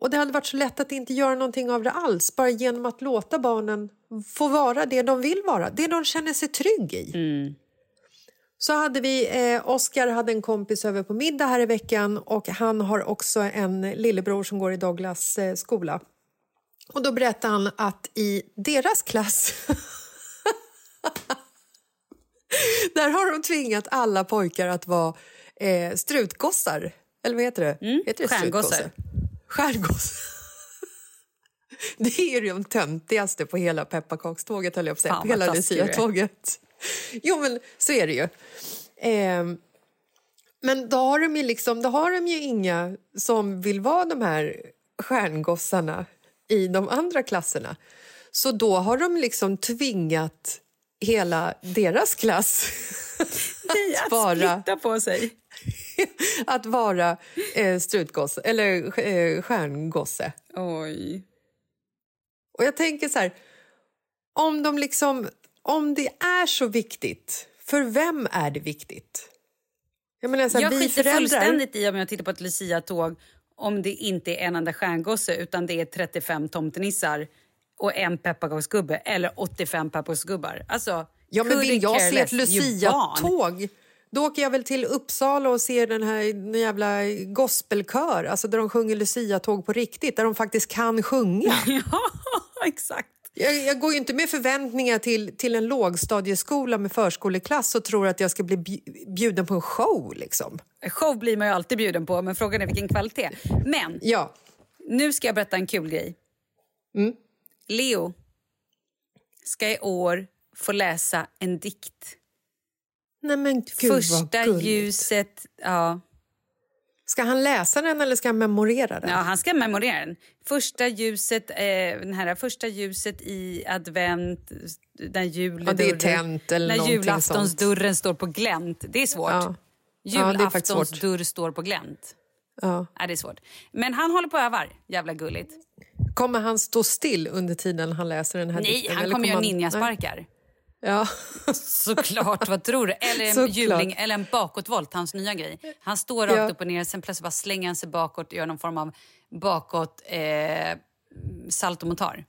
Och det hade varit så lätt att inte göra någonting av det alls, bara genom att låta barnen få vara det de vill vara, det de känner sig trygg i. Så hade vi, eh, Oskar hade en kompis över på middag här i veckan och han har också en lillebror som går i Douglas eh, skola. Och då berättade han att i deras klass där har de tvingat alla pojkar att vara eh, strutgossar. Eller vad heter det? heter det stjärngossar. Stjärngossar. Det är ju de töntigaste på hela pepparkakståget, höll jag på att säga. Fan, hela. Lucia-tåget. Jo, men så är det ju. Ehm, men då har, de ju liksom, då har de ju inga som vill vara de här stjärngossarna i de andra klasserna. Så då har de liksom tvingat hela deras klass att vara, på sig. att vara eh, strutgosse, eller eh, stjärngosse. Oj. Och jag tänker så här, om de liksom, om det är så viktigt, för vem är det viktigt? Jag, menar, så här, Jag skiter föräldrar, fullständigt i om jag tittar på ett Lucia-tåg om det inte är en enda stjärngosse utan det är 35 tomtenissar och en pepparkaksgubbe eller 85 pepparkaksgubbar. Alltså, Ja, men vill jag se ett. Lucia-tåg då åker jag väl till Uppsala och ser den här den jävla gospelkör alltså där de sjunger Lucia-tåg på riktigt, där de faktiskt kan sjunga. ja, exakt. Jag, jag går ju inte med förväntningar till, till en lågstadieskola med förskoleklass och tror att jag ska bli bj- bjuden på en show. Liksom. Show blir man ju alltid bjuden på, men frågan är vilken kvalitet. Men Ja. nu ska jag berätta en kul grej. Mm. Leo ska i år få läsa en dikt. Nej men gud Första ljuset... Ja. Ska han läsa den eller ska han memorera den? Ja, han ska memorera den. Första ljuset, eh, den här, första ljuset i advent, när Ja, det är tänt eller När julaftonsdörren står på glänt. Det är svårt. Ja. Ja, det är faktiskt Julaftons svårt. dörr står på glänt. Ja. Ja, det är svårt. Men han håller på och övar. Jävla gulligt. Kommer han stå still under tiden han läser den här Nej, dikten? han eller kommer göra Nej. ninjasparkar. Ja. Såklart, vad tror du? Eller en Såklart. hjuling eller en bakåtvolt, hans nya grej. Han står rakt Ja. upp och ner, sen plötsligt bara slänger han sig bakåt och gör någon form av bakåt eh, saltomotar.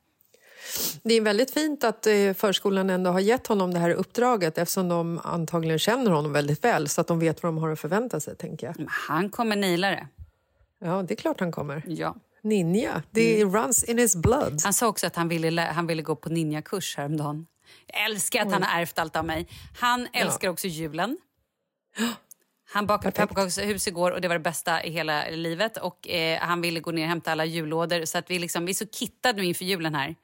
Det är väldigt fint att eh, förskolan ändå har gett honom det här uppdraget eftersom de antagligen känner honom väldigt väl så att de vet vad de har att förvänta sig. tänker jag. Han kommer naila det. Ja, det är klart han kommer. Ja. Ninja, det Mm. runs in his blood. Han sa också att han ville, han ville gå på ninjakurs häromdagen. Jag älskar att han har ärvt allt av mig. Han älskar också julen. Han bakade pepparkakshus igår och det var det bästa i hela livet. Och eh, Han ville gå ner och hämta alla jullådor. Så att vi, liksom, vi är så kittade nu inför julen här.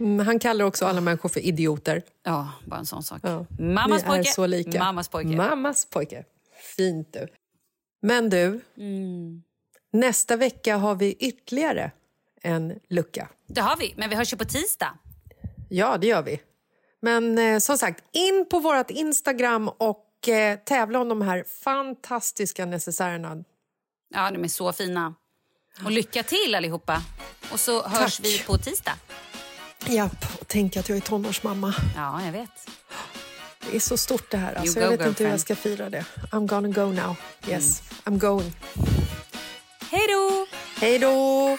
Mm, han kallar också alla människor för idioter. Ja, bara en sån sak. Ja. Mammas Vi pojke. är så lika. Mammas pojke. Mammas pojke. Fint du. Men du, Mm. nästa vecka har vi ytterligare en lucka. Det har vi, men vi hörs ju på tisdag. Ja, det gör vi. Men eh, som sagt, in på vårt Instagram och eh, tävla om de här fantastiska necessärerna. Ja, de är så fina. Och lycka till allihopa. Och så hörs Tack. vi på tisdag. Japp, och tänk att jag är tonårsmamma. Ja, jag vet. Det är så stort det här. Alltså, You jag go, vet inte hur jag girlfriend. ska fira det. I'm gonna go now. Yes, I'm going. Hej då! Hej då!